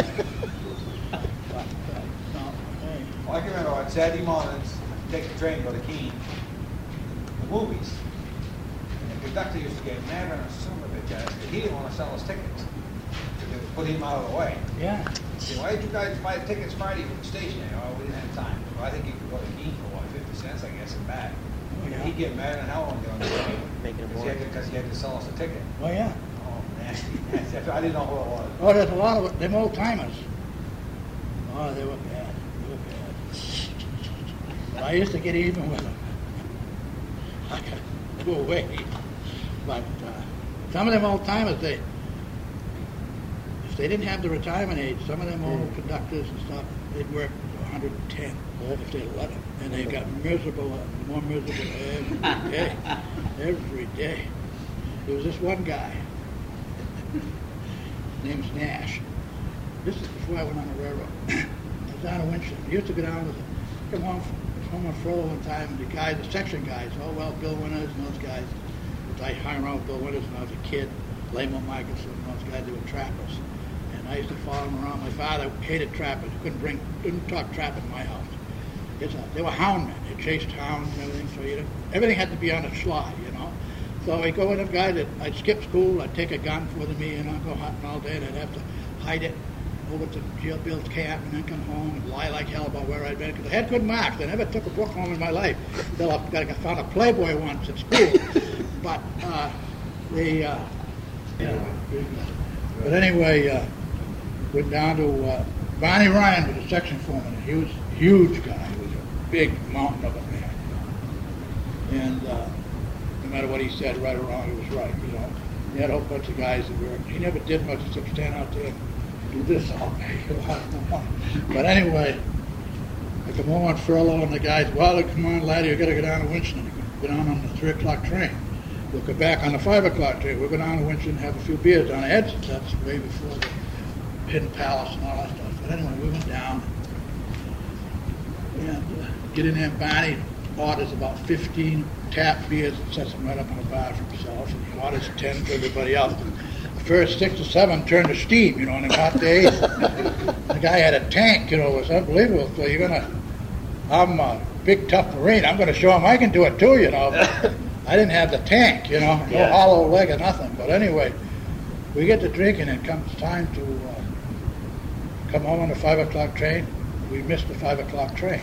But, no, hey. Well, I can remember on Saturday mornings, take the train, go to Keene, the movies. And the conductor used to get mad on a son of a bitch, ass, he didn't want to sell us tickets. To put him out of the way. Yeah. He said, why did you guys buy tickets Friday from the station? Oh, we didn't have time. Well, I think you could go to Keene for what, fifty cents, I guess, and back. Oh, yeah. He'd get mad and hell on the train. Making it Because he had to- Because he had to sell us a ticket. Oh, yeah. Oh, nasty, nasty. I didn't know who it was. Oh, there's a lot of them old timers. Oh, they were bad. They were bad. I used to get even with them. I could go away. But uh, some of them old timers, they if they didn't have the retirement age, some of them old conductors and stuff, they'd work 110 if they let them, and they got miserable, uh, more miserable every day, every day. There was this one guy. His name's Nash. This is before I went on the railroad. I was down in Winchester. He used to go down with, come home, from- home on Frollo one time, and the guys, the section guys, oh well, Bill Winters and those guys. I hung around with Bill Winters when I was a kid, Lamo Michelson, and those guys, they were trappers. And I used to follow them around. My father hated trappers. Couldn't bring, couldn't talk trap in my house. It's a, they were hound men. They chased hounds and everything. So you everything had to be on a slide, you know. So I go with them guys that I'd skip school. I'd take a gun with me and I'd go hunting all day and I'd have to hide it over to Jill Bill's camp and then come home and lie like hell about where I'd been because I had good marks. I never took a book home in my life. Till I I found a Playboy once at school. But uh, the uh, but anyway, uh, went down to uh, Barney Ryan was a section foreman. He was a huge guy. He was a big mountain of a man. And uh, no matter what he said, right or wrong, he was right. You know, he had a whole bunch of guys that were. He never did much except stand out there and do this all day. but anyway, I come home on furlough, and the guys, well, come on, laddie, you got to go down to Winston. Go down on the three o'clock train. We'll go back on the five o'clock train. We'll go down to Winston and have a few beers down at Edson's. That's way before the Hidden Palace and all that stuff. But anyway, we went down and uh, get in there. Barney orders about 15 tap beers and sets them right up on the bar for himself. And he orders 10 for everybody else. The first six or seven turned to steam, you know, on the hot days. the guy had a tank, you know, it was unbelievable. So you're going to, I'm a big tough Marine. I'm going to show him I can do it too, you know. But I didn't have the tank, you know, no Yeah. hollow leg or nothing. But anyway, we get to drinking and it comes time to uh, come home on the five o'clock train. We missed the five o'clock train.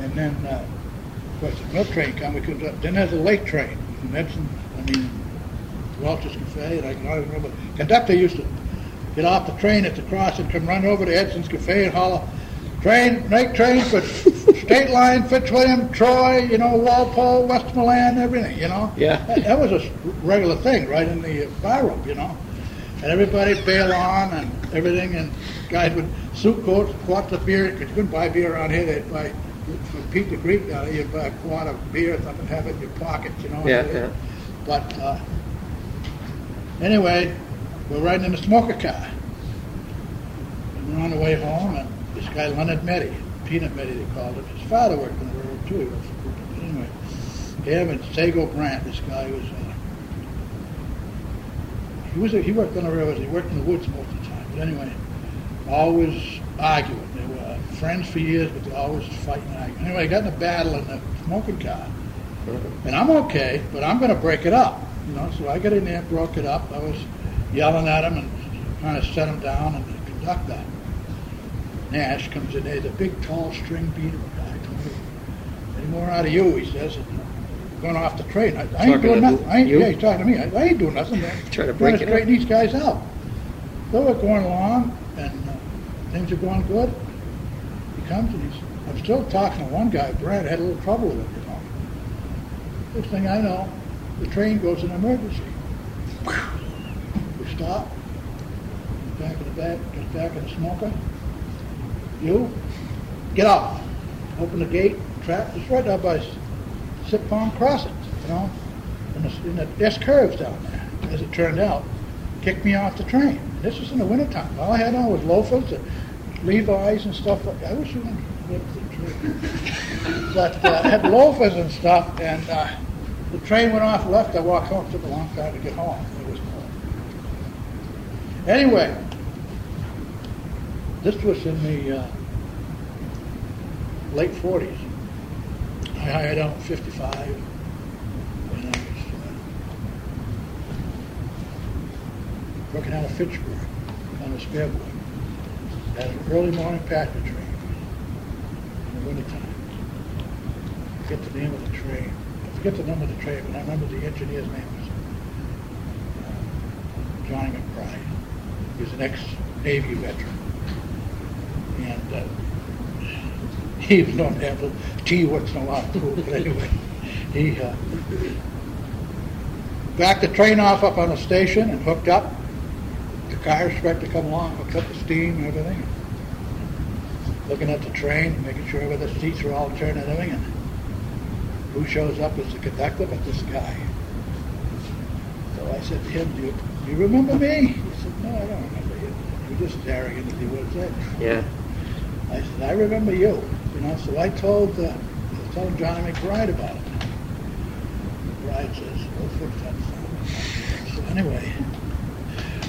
And then, uh, of course, the milk train come. We could, then there's a late train Edson, I mean, Welch's Cafe, and I can always remember. Conductor used to get off the train at the crossing, and come run over to Edson's Cafe and holler, train, make train for State Line, Fitzwilliam, Troy, you know, Walpole, Westmoreland, everything, you know? Yeah. That, that was a regular thing right in the bar room, you know? And everybody bail on and everything, and guys would suit coats, quarts of beer, because you couldn't buy beer around here, they'd buy, from Pete the Greek down here, you'd buy a quart of beer or something, have it in your pocket, you know? Yeah, yeah. But, uh, anyway, we're riding in a smoker car. And we're on the way home, and this guy, Leonard Meddy, Peanut Meddy they called him, father worked in the railroad too. Anyway, and Sago Brandt, this guy was, uh, he was, a, he worked on the railroad, he worked in the woods most of the time. But anyway, always arguing. They were friends for years, but they always fighting and arguing. Anyway, I got in a battle in the smoking car. And I'm okay, but I'm going to break it up. You know, so I got in there, broke it up. I was yelling at him and trying to set him down, and the conductor, Nash, comes in there. A big, tall, string beater guy. Told me, Any more out of you, he says. And, going off the train. I, I ain't Talking doing to nothing. I ain't, you? yeah, he's talking to me. I, I ain't doing nothing. Trying to break it up. straighten these guys out. So we're going along, and uh, things are going good. He comes and he's, I'm still talking to one guy, Brad, had a little trouble with him, you know. First thing I know, the train goes in emergency. We stop, back in the back, gets back in the smoker. You, get off. Open the gate, trap, it's right down by Sip Pond Crossing, you know. And the, and the, S curves down there, as it turned out. Kicked me off the train. This was in the wintertime. All I had on was loafers and Levi's and stuff like. I wish you would whip the train. But uh, I had loafers and stuff, and uh, the train went off left. I walked home. took a long time to get home. It was cold. Anyway, this was in the uh, late 40s. I hired out 55. And I was working out of Fitchburg on the spare board. Had an early morning passenger train in the wintertime. I forget the name of the train. I forget the number of the train, but I remember the engineer's name was uh, Johnny McBride. He was an ex-Navy veteran. And uh, he was known to have a tea once in a while too, but anyway, he uh, backed the train off up on the station and hooked up. The car to come along, hooked up the steam and everything. Looking at the train, making sure where the seats were all turned and everything. And who shows up as the conductor but this guy. So I said to him, do you, do you remember me? He said, no, I don't remember you. Was just arrogant as he was then. Yeah. I said, I remember you. You know, so I told, uh, I told Johnny McBride about it. McBride says, we'll fix that. son." So anyway,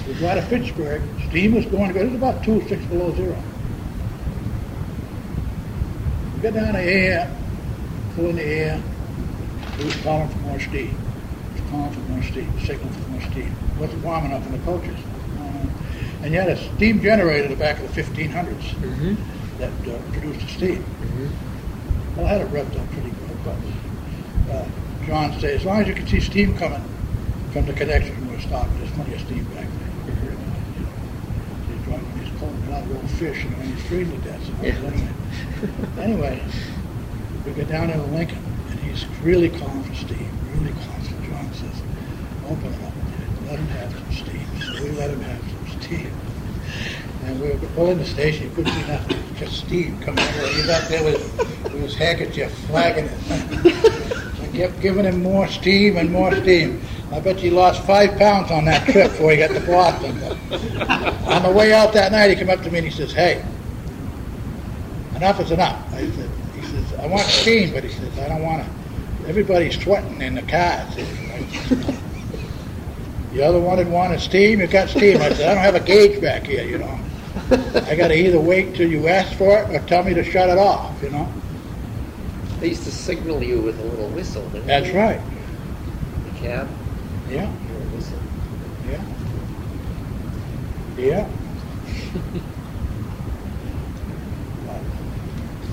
we got to Fitchburg. Steam was going to go. It was about two, six below zero. We got down the air, full in the air. It was calling for more steam. It was calling for more steam, signal for more steam. It wasn't warm enough in the coaches. Uh, And you had a steam generator in the back of the 1500s Mm-hmm. that uh, produced the steam. Well, I had it revved up pretty good, but uh, John said, as long as you can see steam coming from the connection, we'll stop. There's plenty of steam back there. You know, he's pulling lot of old fish, and he's freezing to death. So Yeah. anyway, anyway, we go down to Lincoln, and he's really calling for steam, really calling. So John says, open it up, let him have some steam. So we let him have some steam. And we were pulling the station, you couldn't see nothing, just steam coming out. He's out there with, with his handkerchief flagging it. I kept giving him more steam and more steam. I bet he lost five pounds on that trip before he got to Boston. on the way out that night, he came up to me and he says, hey, enough is enough. I said, he says, I want steam, but he says, I don't want to. Everybody's sweating in the cars. The other one had wanted steam, you got steam. I said, I don't have a gauge back here, you know. I got to either wait till you ask for it or tell me to shut it off, you know. They used to signal you with a little whistle. Didn't That's they? right. The cab. Yeah, Little whistle. yeah. Yeah.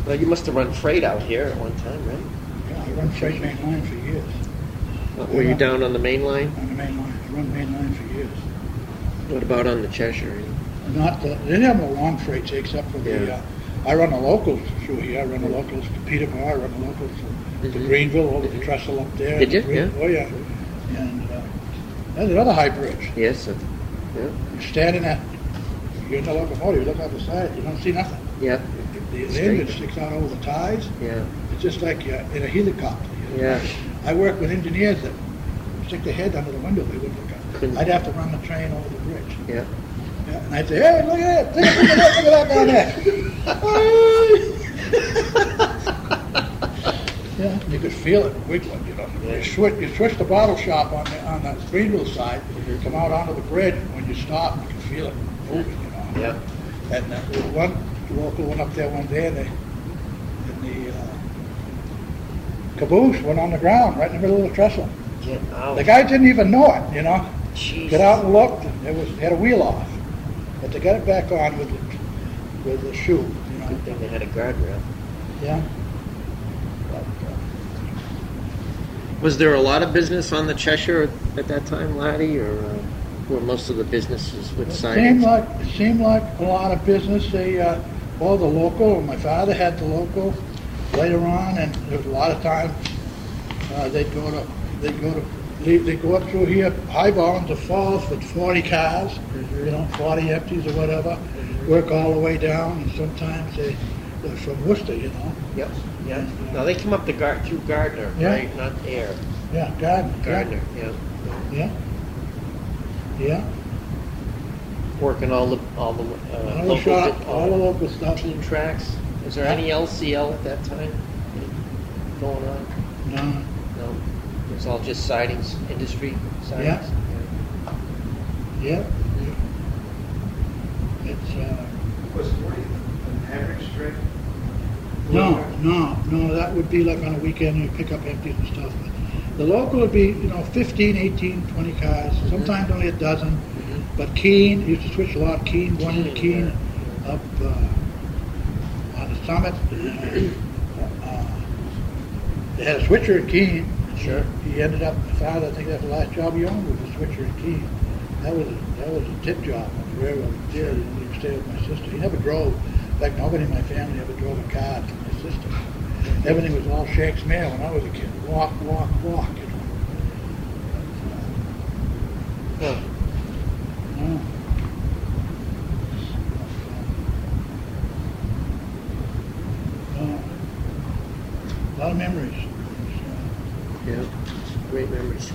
Well, you must have run freight out here at one time, right? Yeah, I run freight main line for years. Were you down on the main line? On the main line. I run main line for years. What about on the Cheshire? Not, the, they didn't have no long freights except for the, Yeah. uh, I run the locals through here. I run the locals to Peterborough. I run the locals to, to Mhm. Greenville, over the trestle up there. Did you? Green- Yeah. Oh, yeah. And uh, there's another high bridge. Yes. uh, Yeah. You're standing at, you're in the locomotive, you look out the side, you don't see nothing. Yeah. The, the Straight. engine sticks out over the ties. Yeah. It's just like you're in a helicopter. you know. Yeah. I work with engineers that stick their head under the window, they wouldn't look up. Couldn't- I'd have to run the train over the bridge. Yeah. And I'd say, hey, look at that, look at that, look at that down there. yeah, you could feel it wiggling, you know. You switch, you switch the bottle shop on the, on the Greenville side, Mhm. come out onto the bridge, when you stop, and you can feel it moving, you know. Yeah. And uh, one local went up there one day, and they, and the uh, caboose went on the ground right in the middle of the trestle. Get out. The guy didn't even know it, you know. Jeez. Get out and looked, and it was had a wheel off, but they got it back on with the, with the shoe, you know. Good thing they had a guardrail. Yeah. But, uh, Was there a lot of business on the Cheshire at that time, Laddie, or uh, were most of the businesses with It sidings? seemed like, it seemed like a lot of business, they, uh, well, the local, my father had the local later on, and there was a lot of times, uh, they'd go to, they'd go to, they, they'd go up through here, high highballing to Falls with forty cars, you know, forty empties or whatever, work all the way down, and sometimes they, they're from Worcester, you know, Yep. Yeah. Now they come up the Gar- through Gardner, Yeah. right? Not Air. yeah, Gardner. Gardner. Yeah. Yeah. Yeah, Working all the all the uh, all the local shop, di- all the local stuff, team tracks. Is there any LCL at that time going on? no, No. It was all just sidings, industry sidings. yeah, yeah. It's, uh, Was 40 an average straight? No, no, no, that would be like on a weekend, you pick up empties and stuff. The local would be, you know, 15, 18, 20 cars, sometimes only a dozen. But Keene, used to switch a lot, Keene, going into Keene, up uh, on the summit. uh, uh, They had a switcher in Keene. Sure. He ended up, father, I think that's the last job he owned was a switcher in Keene. That was, a- that was a tip job on the railroad there, he used to stay with my sister. He never drove, in fact, nobody in my family ever drove a car to my sister. Everything was all Shanks Mail when I was a kid, walk, walk, walk, you know. No. No. A lot of memories. It's, uh, Yeah. Great memories. uh.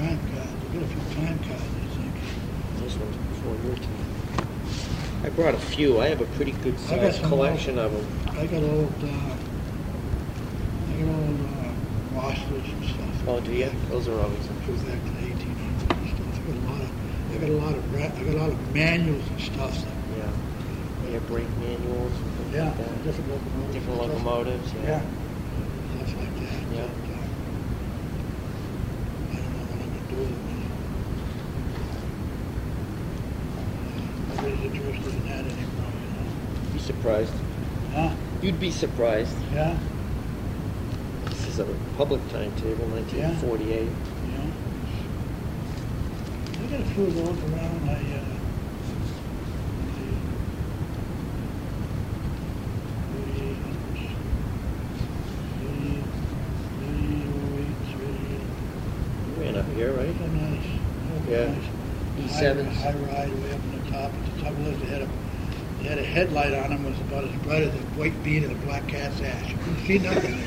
I got a few time cards, I think. Those ones before your time. I brought a few. I have a pretty good I got sized collection of them. I got old, uh, I got old, uh, Wasslers and stuff. Oh, do you? Those are always Goes back to the eighteen hundreds and stuff. I got a lot of, I got a lot of, I got a lot of manuals and stuff that air brake manuals and Yeah, like that. different locomotives. Different locomotives, Yeah, yeah. stuff like that. Yeah. But, uh, I don't know what I'm gonna do with it. Nobody's interested in that anymore, you Be surprised. know? Huh? You'd be surprised. Yeah, This a public timetable, 1948. yeah. I got a few of those around, I, uh, thirty-eight hundreds, thirty, thirty-eight, thirty-eight. Ran up here, right? Those nice. Those Yeah. nice. E7s. High, high ride way up on the top. At the top of those, they had a, they had a headlight on them was about as bright as a white bead in a black cat's ass. You couldn't see nothing.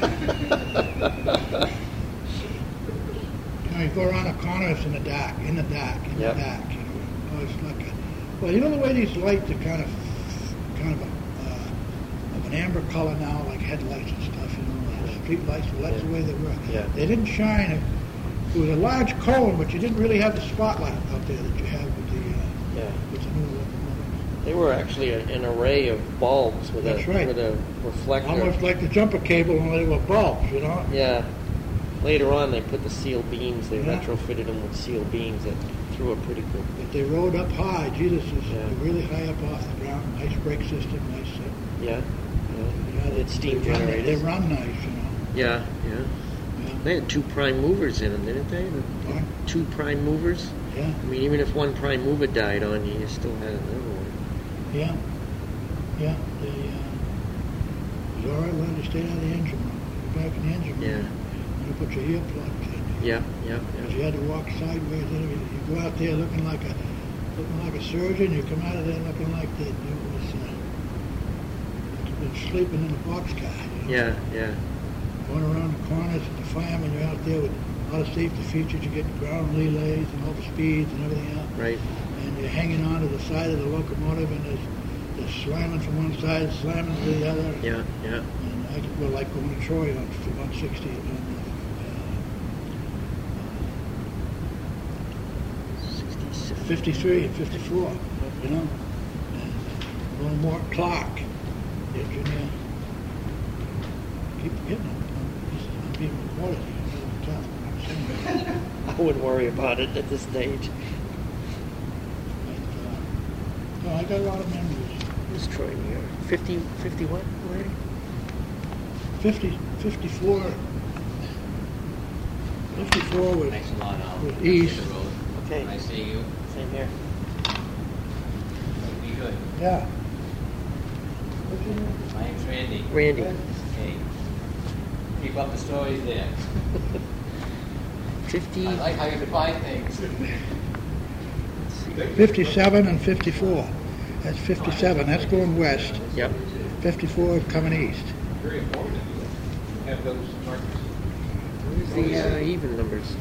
you know, you go around a corner, it's in the dark, in the dark, in Yep. the dark. You know, it's like a, well, you know the way these lights are kind of, kind of a, uh, of an amber color now, like headlights and stuff. You know, like street lights. Well, that's the way they were. Yeah. They didn't shine. It, it was a large cone, but you didn't really have the spotlight out there that you have with the uh, Yeah. with the new. They were actually a, an array of bulbs with That's a right. with a reflector. Almost like the jumper cable, only they were bulbs. You know. Yeah. Later on, they put the sealed beams. They Yeah. retrofitted them with sealed beams that threw a pretty good. But they rode up high. Jesus, is Yeah. really high up off the ground. Nice brake system. Nice. Uh, Yeah. yeah, Yeah. It's steam they run. They run nice. You know. Yeah. Yeah. They had two prime movers in them, didn't they? The Two prime movers. Yeah. I mean, even if one prime mover died on you, you still had another one. Yeah. Yeah. They. Uh, it was all right when they stayed out of the engine room. Back in the engine room. Yeah. You put your earplugs in. Yeah. Yeah. Because you had to walk sideways. And you go out there looking like a looking like a surgeon. You come out of there looking like that. You was uh, like been sleeping in a boxcar. You know? Yeah. Yeah. Going around the corners at the fireman, you're out there with a lot of safety features. You get ground relays and all the speeds and everything else. Right. And you're hanging on to the side of the locomotive, and there's, there's slamming from one side, slamming to the other. Yeah. Yeah. And I well, like going to Troy on 160 on uh, 53 and 54, you know. One a little more Clark, the engineer. Keep forgetting it. I'm, I'm being recorded. You know what I'm. I wouldn't worry about it at this stage. But, uh, no, I got a lot of memories. Who's Troy New York? 50, 50 what, Larry? 50, 54. 54 with, Thanks a lot, Al. with East. Hit the road. Okay. Nice seeing you. Same here. Be good. Yeah. What's your name? My name's Randy. Randy. Hey. Keep up the stories there. 50. I like how you define things. 57 and 54. That's 57. That's going west. Yep. 54 is coming east. Very important. Have those markers. Where's the uh, even numbers?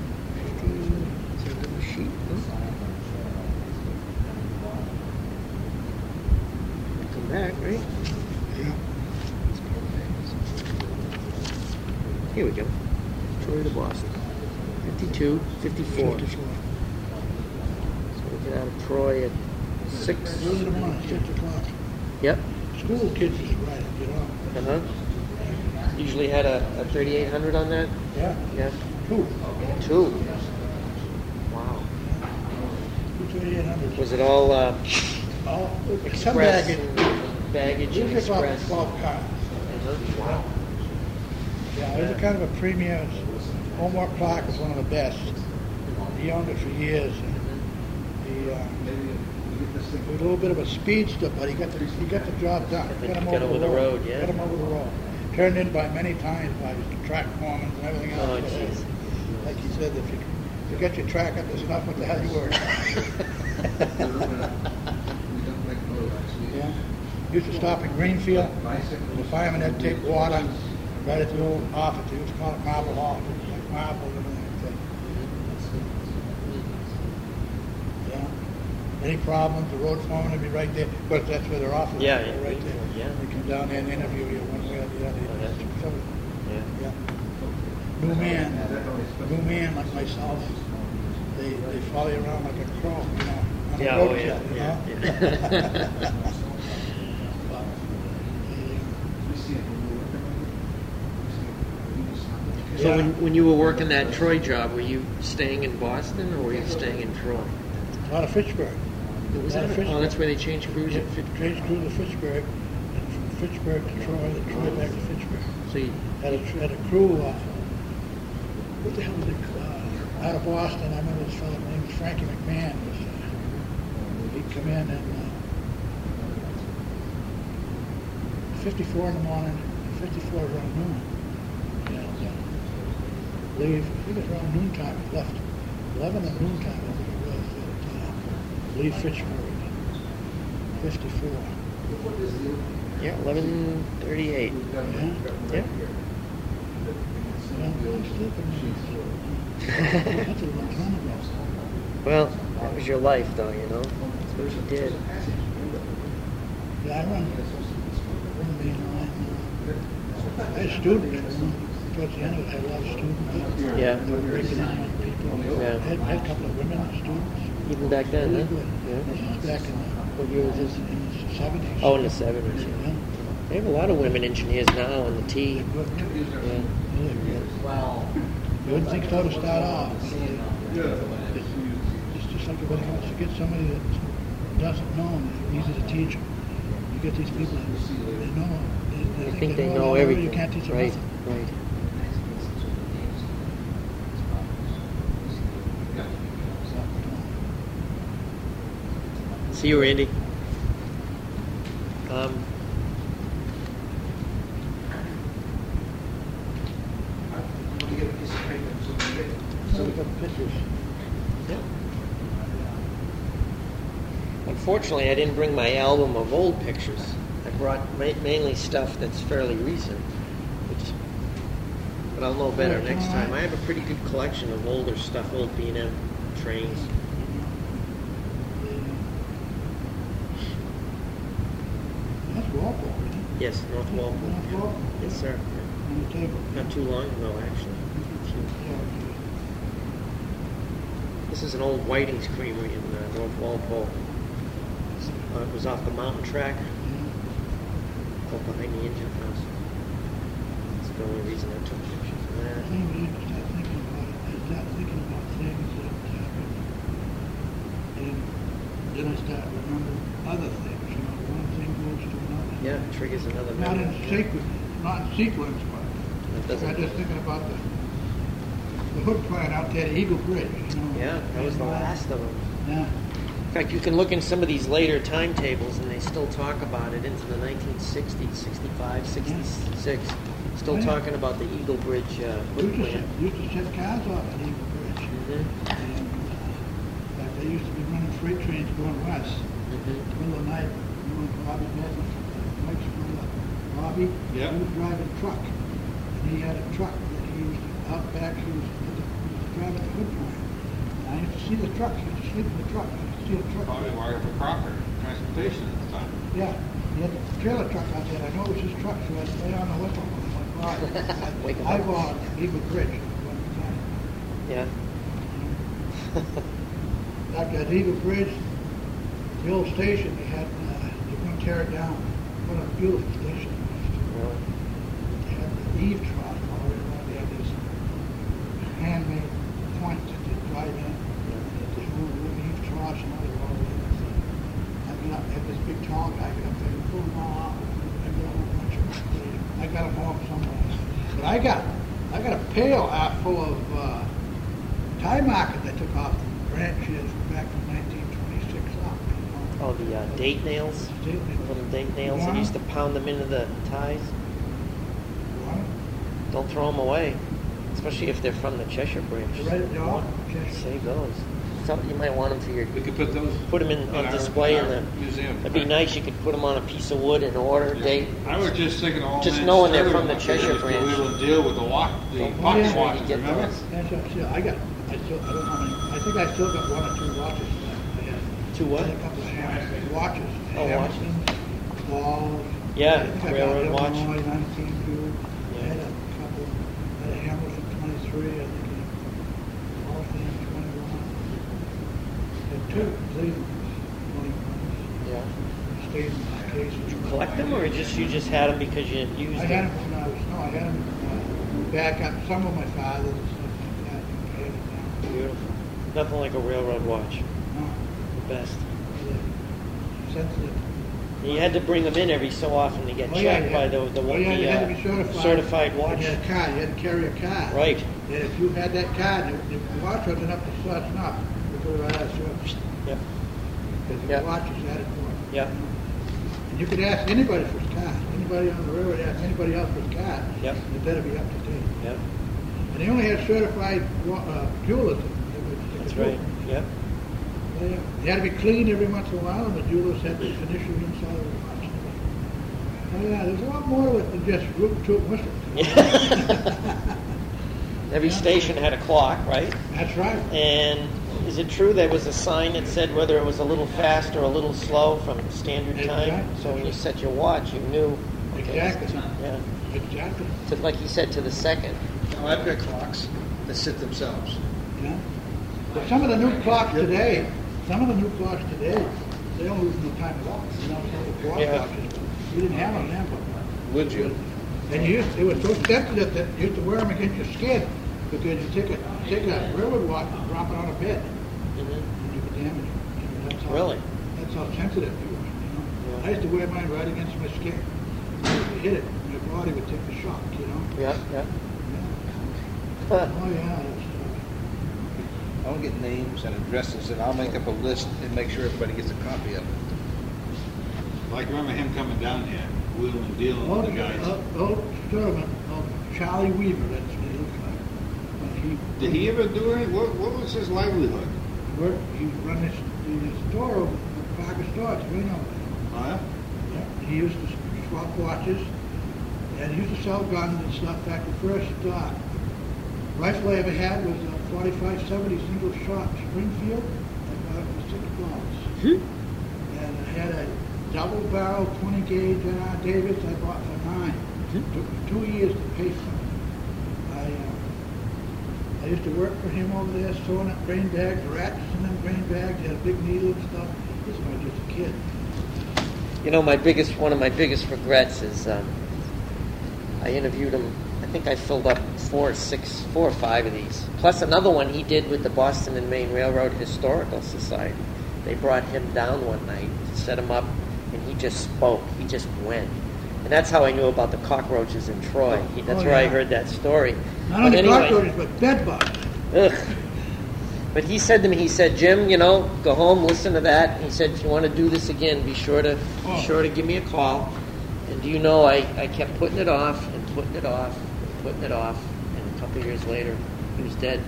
50. Is there another sheet? No? Come back, right? Yeah. Here we go. Troy to Boston. 52, 54. 54. So we get out of Troy at 6. Early in 6 o'clock. Yep. School kids is right, you know. Uh-huh. Usually had a, a 3800 on that? Yeah. Yeah. Two. Two. Wow. Two 2800s. Was it all uh, All, some express baggage. and baggage and express? 12 cars. Uh-huh. Wow. Yeah, it was a kind of a premier. Omar Clark was one of the best. He owned it for years. And he, uh, he was a little bit of a speedster, but he got the he got the job done. Get him over the road, yeah. Got him over the road. Turned in by many times by his track foremen and everything else. Oh, jeez. Like he said, if you, if you get your track up to snuff, what the hell you worry Yeah. Used to stop in Greenfield. The fireman had to take water right at the old office. They used to call it Marble was like marble and everything. Yeah. Any problems, the road foreman would be right there. Of course, that's where their office is. Yeah, yeah, right there. yeah. They come down there and interview you one way or the other. Oh, yeah. So, Yeah. yeah. New man, new man like myself, they, they follow you around like a crow, you know, on a Yeah, oh, road yeah, you yeah, know? So Yeah. when, when you were working that Troy job, were you staying in Boston or were you staying in Troy? Out of Fitchburg. Was Out of Fitchburg. oh, that's where they changed crews at Fit- Trains crew to Fitchburg, and from Fitchburg to Troy, then Troy back to Fitchburg. So you, Had a, had a crew, uh, what the hell was it, uh, out of Boston, I remember this fellow named Frankie McMahon was, uh, he'd come in and, uh, fifty-four in the morning, fifty-four around noon. Uh, leave, I think it was around noontime, left, eleven at noontime, I think it was, at, uh, leave Fitchburg, fifty-four. yeah, eleven thirty-eight. Yeah? Yeah. Well, I'm still that's a long time ago. Well, that was your life, though. You know, that's what you did. Yeah, I run, run the main line. Uh, I had students, you know, towards the end of it, I had a lot of students. Yeah. They were breaking in people. Yeah. I had, I had a couple of women students. Even back then, Really huh? good. Yeah. This is back in the, What year was this? in the seventies. Oh, in the seventies. Yeah. They have a lot of women engineers now in the T. Yeah. Really good. You wouldn't think so to start off. but it- It's it's just like everything else. You get somebody that doesn't know, and it's easy to teach them. You get these people that they know, they, I think they it know all, everything. You can't teach them right. nothing. Right. See you, Randy. Um, unfortunately, I didn't bring my album of old pictures. I brought ma- mainly stuff that's fairly recent, which, but I'll know better next time. I have a pretty good collection of older stuff, old B&M trains. That's Walpole, isn't it? Yes, North Walpole. North Walpole. Yes, sir. On the table. Not too long ago, actually. This is an old Whiting's Creamery in uh, North Walpole. Uh, it was off the mountain track, yeah. up behind the engine house. That's the only reason I took pictures of that. think we need to thinking about it. I start thinking about things that happened. And then I start remembering other things, you know, one thing goes to another. Yeah, it triggers another Not in sequence, not in sequence, but I'm just thinking about the, the hood plant out there, the Eagle Bridge, you know. Yeah, that was the uh, last of them. Yeah, In fact, you can look in some of these later timetables, and they still talk about it into the 1960s, 65, 66. Still yeah. talking about the Eagle Bridge uh, to plant. used to set cars off at Eagle Bridge. Mhm, And, uh, in fact, they used to be running freight trains going west. mhm. middle of the night, you know, Bobby Bednar, Mike's brother, Bobby, Yeah. he was driving a truck. And he had a truck that he used out back, he was, he was driving the hood plant. And I used to see the truck, he used to sleep in the truck, I used to see the truck. Probably wired for Crocker Transportation at the time. Yeah, he had a trailer truck out there, I know it was his truck, so I'd lay on the lip on him, like, wow. Wake him I up. bought Eagle Bridge one time. Yeah. Back at Eagle Bridge, the old station, they had, uh, they were gonna tear it down. What a beautiful station it was. Well, They had the eave trough all the way around. They had this handmade point that they drive in. This little wooden eave troughs and all the way everything. I got up, had this big tall guy get up there and pull them all out. I got a whole bunch of them. I got them all somewhere. But I got, I got a pail out full of, uh, tie markers I took off the branches back from nineteen twenty-six up. you know. oh, the uh, date nails, Date nails. little date nails that Yeah. used to pound them into the ties. One, Don't throw them away, especially if they're from the Cheshire branch. Right, yeah, Cheshire. Save those. Some, you might want them for your. We could put those. Put them in on our- display in our the. Museum. It'd be nice. You could put them on a piece of wood and order date. I was just thinking of old Just knowing they're from the Cheshire used to branch. Wheel and deal with the walk, the Don't pocket forget watches, get remember? those. That's what, yeah, I got, I still, I don't know how many, I think I still got one or two watches left. I had- Two what? I had a couple of Hamilton watches. Oh, watches. Hamilton, Balls. Yeah, I think I got railroad watch. Illinois nineteen two. I Yeah. had a couple, I had a Twenty-three, I think, a Waltham twenty-one. Had two Cleveland twenty-ones. Yeah. In case. Did you collect them, or just you just had them because you used I had them? them when I was, no, I had them, uh, back up, some of my fathers and stuff like that, and it. Beautiful. Nothing like a railroad watch. No, The best. they're sensitive. You had to bring them in every so often to get Oh, checked yeah. by the, the, Oh, yeah, the, you had to uh, certified. certified watch. You had a card, you had to carry a card. Right. And if you had that card, if the watch wasn't up to such enough, you go right out of service. Yep. Because the watch is added for. Yep. And you could ask anybody for his card. Anybody on the railroad ask anybody else for his card. Yep. It better be up to date. Yep. And they only had certified uh, jewelers. that That's right. Yep. Yeah, yeah. They had to be cleaned every once in a while, and the jewelers had to finish the inside of the watch. Oh yeah, there's a lot more to it than just root toot whistle. Every station had a clock, right? That's right. And is it true there was a sign that said whether it was a little fast or a little slow from standard time? So when you set your watch, you knew. okay, Exactly. Yeah. Exactly. To, like you said, to the second. Now, I've got clocks that sit themselves. Yeah. But some of the new clocks today, some of the new clocks today, they don't lose no time at all. You know, some of the Yeah. watches, you didn't have them then, but. Would you? And you used, it was so sensitive that you used to wear them against your skin because you take a, take a railroad watch and drop it on a bed Mhm. and you could damage it. You know, that's how- Really? That's how sensitive you were, you know. I used to wear mine right against my skin. If you hit it, my body would take the shock, you know. Yeah, yeah. Yeah. Oh, yeah, it's, uh, I'll get names and addresses, and I'll make up a list and make sure everybody gets a copy of it. Like, remember him coming down here, wheeling and dealing Oh, with the guys? oh, oh, Sturman, oh, Charlie Weaver, that's what he looks like. When he Did he ever do any, what, what was his livelihood? worked, he run this, the store over, Parker Store, it's Reno. Oh, yeah? Yeah, He used to swap watches, and he used to sell guns and stuff. Back the first uh, rifle I ever had was a 4570 single shot Springfield. I bought it for six dollars. And I had a double barrel 20 gauge NR Davis I bought for nine. Took me two years to pay for it. I, uh, I used to work for him over there, sewing up grain bags, rats in them grain bags, had a big needle and stuff. This was was just a kid. You know, my biggest, one of my biggest regrets is um, I interviewed him. I think I filled up four or six, four or five of these, plus another one he did with the Boston and Maine Railroad Historical Society. They brought him down one night, to set him up, and he just spoke. He just went, and that's how I knew about the cockroaches in Troy. Oh, he, that's Oh, where I heard that story. Not But only anyway- cockroaches, but bed bugs. Ugh. But he said to me, he said, Jim, you know, go home, listen to that. He said, if you want to do this again, be sure to Oh. be sure to give me a call. And do you know, I, I kept putting it off and putting it off putting it off. And a couple of years later, he was dead.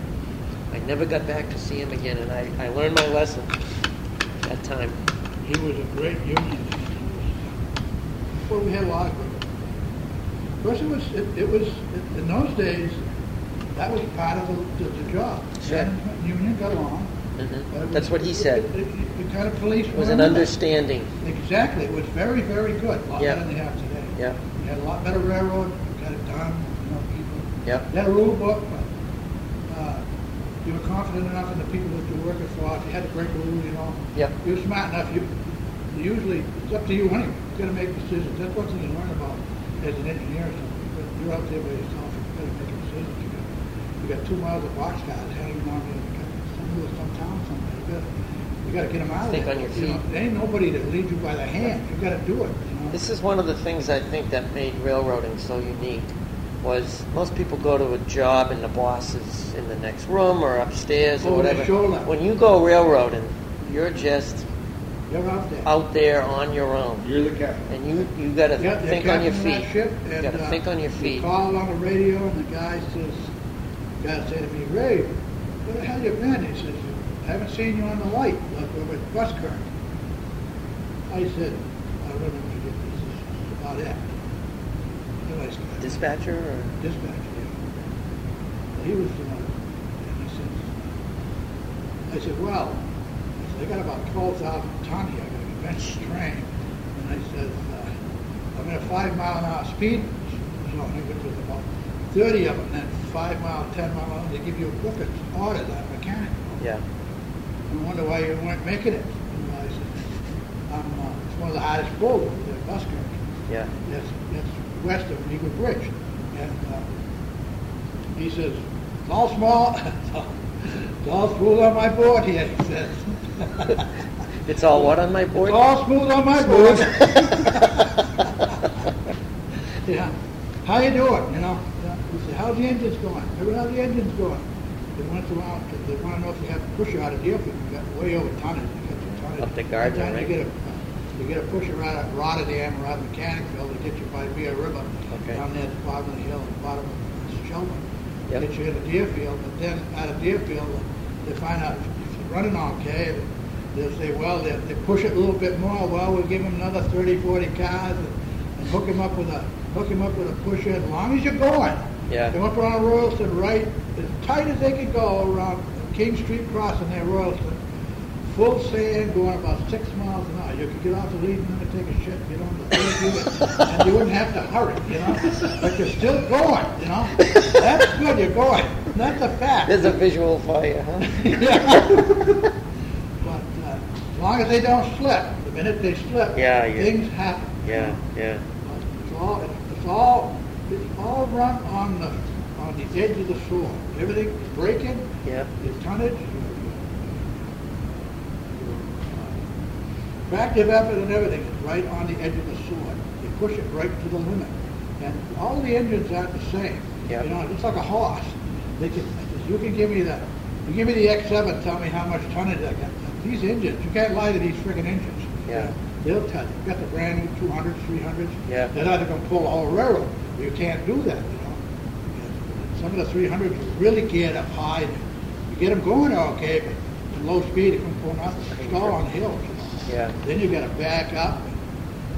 I never got back to see him again, and I, I learned my lesson that time. He was a great unionist. Well, we had a lot of good. Of course, it was, it, it was, in those days, that was part of the, the, the job. Sure. Union got along. Mhm. but That's was- what he said. It, it, the kind of police. It was an in understanding. Exactly, it was very, very good, a lot Yeah. better than they have today. Yeah. We had a lot better railroad, we got it done, you know, people. Yep. A rule book, but, uh, you were confident enough in the people that you're working for, if you had to break a rule, you know. Yep. You're smart enough, you, usually, it's up to you anyway, you gotta make decisions, that's one thing you learn about as an engineer or something, but you're out there by yourself, you gotta make decisions, you got, you got two miles of boxcars hanging on you, you got some, some town somewhere, you gotta, you gotta get them out of Think there. on your You know, feet. There ain't nobody that leads you by the hand, you gotta do it, you know. This is one of the things I think that made railroading so unique. Was most people go to a job and the boss is in the next room or upstairs or Over whatever. When you go railroading, you're just You're out there. out there on your own, You're the captain. and you you got to Yeah, think on your feet. You and, got to uh, think on your You feet. call on the radio, and the guy says, guy say to me, Ray, where the hell you been? He says, I haven't seen you on the light, like over at bus current. I said, I don't know what you did. He says, "That's about it. Nice. Dispatcher or Dispatch, yeah. But he was, uh, and he said, I said, well, I said, I got about twelve thousand ton here, I got a convention train. And I said, uh, I'm in a five mile an hour speed zone, which was about thirty of them, then five mile, ten mile, an hour, they give you a book of orders on mechanic. yeah. I wonder why you weren't making it. And I said, I'm, uh, it's one of the hardest pulls, the bus cars. Yeah. That's, that's west of Eagle Bridge. And uh, he says, it's all small, it's all smooth on my board here, he says. It's all what on my board? It's all smooth on my board. Yeah, how you doing, you know? He said, how's the engines going? Every how's the engines going? They went around, they wanna know if you have to push out of Deerfield, you got way over tonnage, you got your tonnage. Up the Sometimes right? you get a, you get a pusher out of Rotterdam or out of Mechanicsville, they get you by Bear River, Okay. down there at the bottom of the hill, at the bottom of Shelburne. Yep. Get you in into Deerfield, but then out of Deerfield, they find out if you're running okay, they'll say, well, they, they push it a little bit more, well, we'll give them another 30, 40 cars and, and hook him up with a, hook him up with a pusher, as long as you're going. Yeah. They went on Royalston right, as tight as they could go around King Street crossing there, Royalston. Full sand going about six miles an hour. You could get off the lead and then take a shit, get on the third and you wouldn't have to hurry, you know? But you're still going, you know? That's good, you're going. That's a fact. There's a visual for you, huh? Yeah. But uh, as long as they don't slip, the minute they slip, Yeah, you- things happen. Yeah, yeah. It's all, it's all, it's all run on the, on the edge of the sword. Everything is breaking, Yeah. your tonnage, your, your tractive effort and everything is right on the edge of the sword. You push it right to the limit. And all the engines aren't the same. Yeah. You know, it's like a horse. They can, you can give me the, you give me the X7, tell me how much tonnage I got. These engines, you can't lie to these friggin' engines. Yeah. They'll tell you. You got the brand new 200s, 300s. Yeah. They're not going to pull whole railroad. You can't do that, you know. Some of the 300s are really geared up high. You get them going okay, but at low speed, it can pull nothing. Stall on hills. Yeah. Then you got to back up,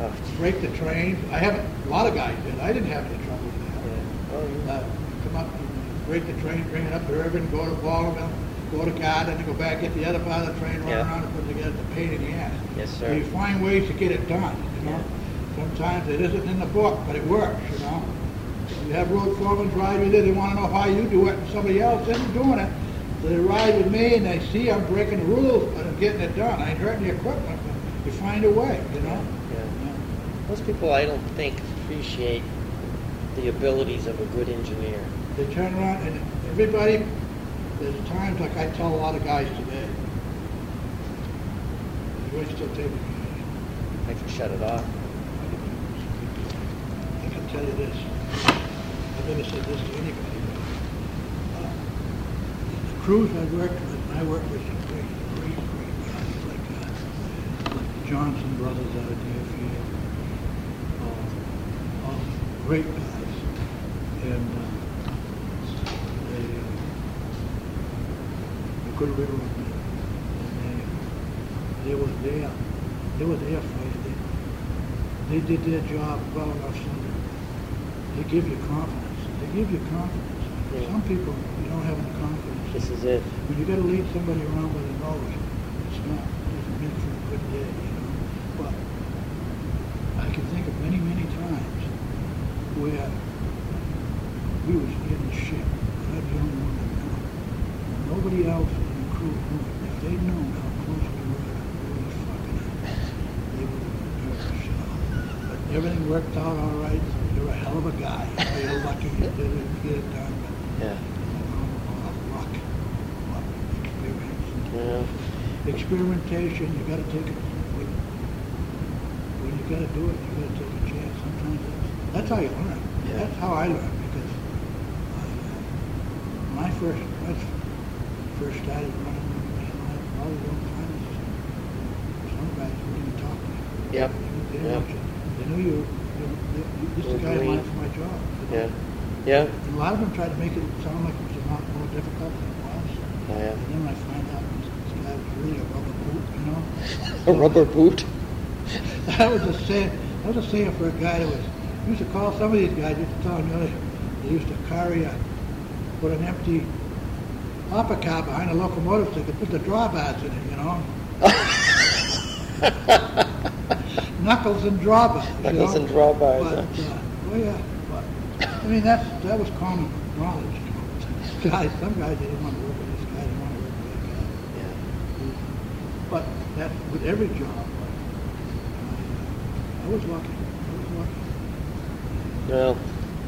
Oh, break the train. I haven't, a lot of guys did. I didn't have any trouble with that. yeah. Oh, yeah. Uh, come up, break the train, bring it up to Erving, go to Baldwinville, go to Gardner, then go back, get the other part of the train, run Yeah. around and put it together. A pain in the ass. Yes, So sir. you find ways to get it done, you know? Sometimes it isn't in the book, but it works, you know? You have road foremen ride with you, they wanna know how you do it, and somebody else isn't doing it. So they ride with me and they see I'm breaking the rules, but I'm getting it done. I ain't hurting the equipment, you find a way, you know? Yeah. Most people, I don't think, appreciate the abilities of a good engineer. They turn around and everybody, there's times like I tell a lot of guys today, you still taking. I can shut it off. I can tell you this, I've never said this to anybody, uh, the crews I worked with, I worked with some great, great, great guys, like, uh, like the Johnson brothers out of Deerfield, uh, all great guys, and, uh, they, they could have me, and they, they was there, they were there for you, they, they did their job well enough so that they give you confidence. They give you confidence. Yeah. Some people, you don't have any confidence. This is it. When you got to lead somebody around with a nose, it's not, it doesn't make for a good day. But I can think of many, many times where we was getting shit. and I was the only one that knew. Nobody else in the crew knew it. If they'd known how close we were to really fucking it, they would have been nervous. But everything worked out all right. You're a hell of a guy. You You're lucky you did it, get it done. But Yeah. luck, luck, experience. Yeah. Experimentation, you gotta take it, you gotta do it, you gotta take a chance. Sometimes that's, that's how you learn. Yeah. That's how I learned, because I, uh, my first, I first started running, I, all the old timers, some guys wouldn't even talk to you. Yep. They knew, Yep. you, they knew you, you, you, this is the guy in line for my job. you know? Yeah. Yeah. And a lot of them tried to make it sound like it was a lot more difficult than it was. Oh, yeah. And then I find out this guy was really a rubber boot, you know? A rubber boot. That was a saying, that was a saying for a guy that was, used to call some of these guys, used to tell them, you know, they used to carry a, put an empty hopper car behind a locomotive so they could put the drawbars in it, you know? Knuckles and drawbars. Knuckles know? and drawbars, But, huh? uh, oh yeah, but, I mean, that's, that was common knowledge. you know. Guys, some guys, they didn't want to work with this guy, they didn't want to work with that guy. Yeah. But that, with every job, I was lucky. I was lucky. Well,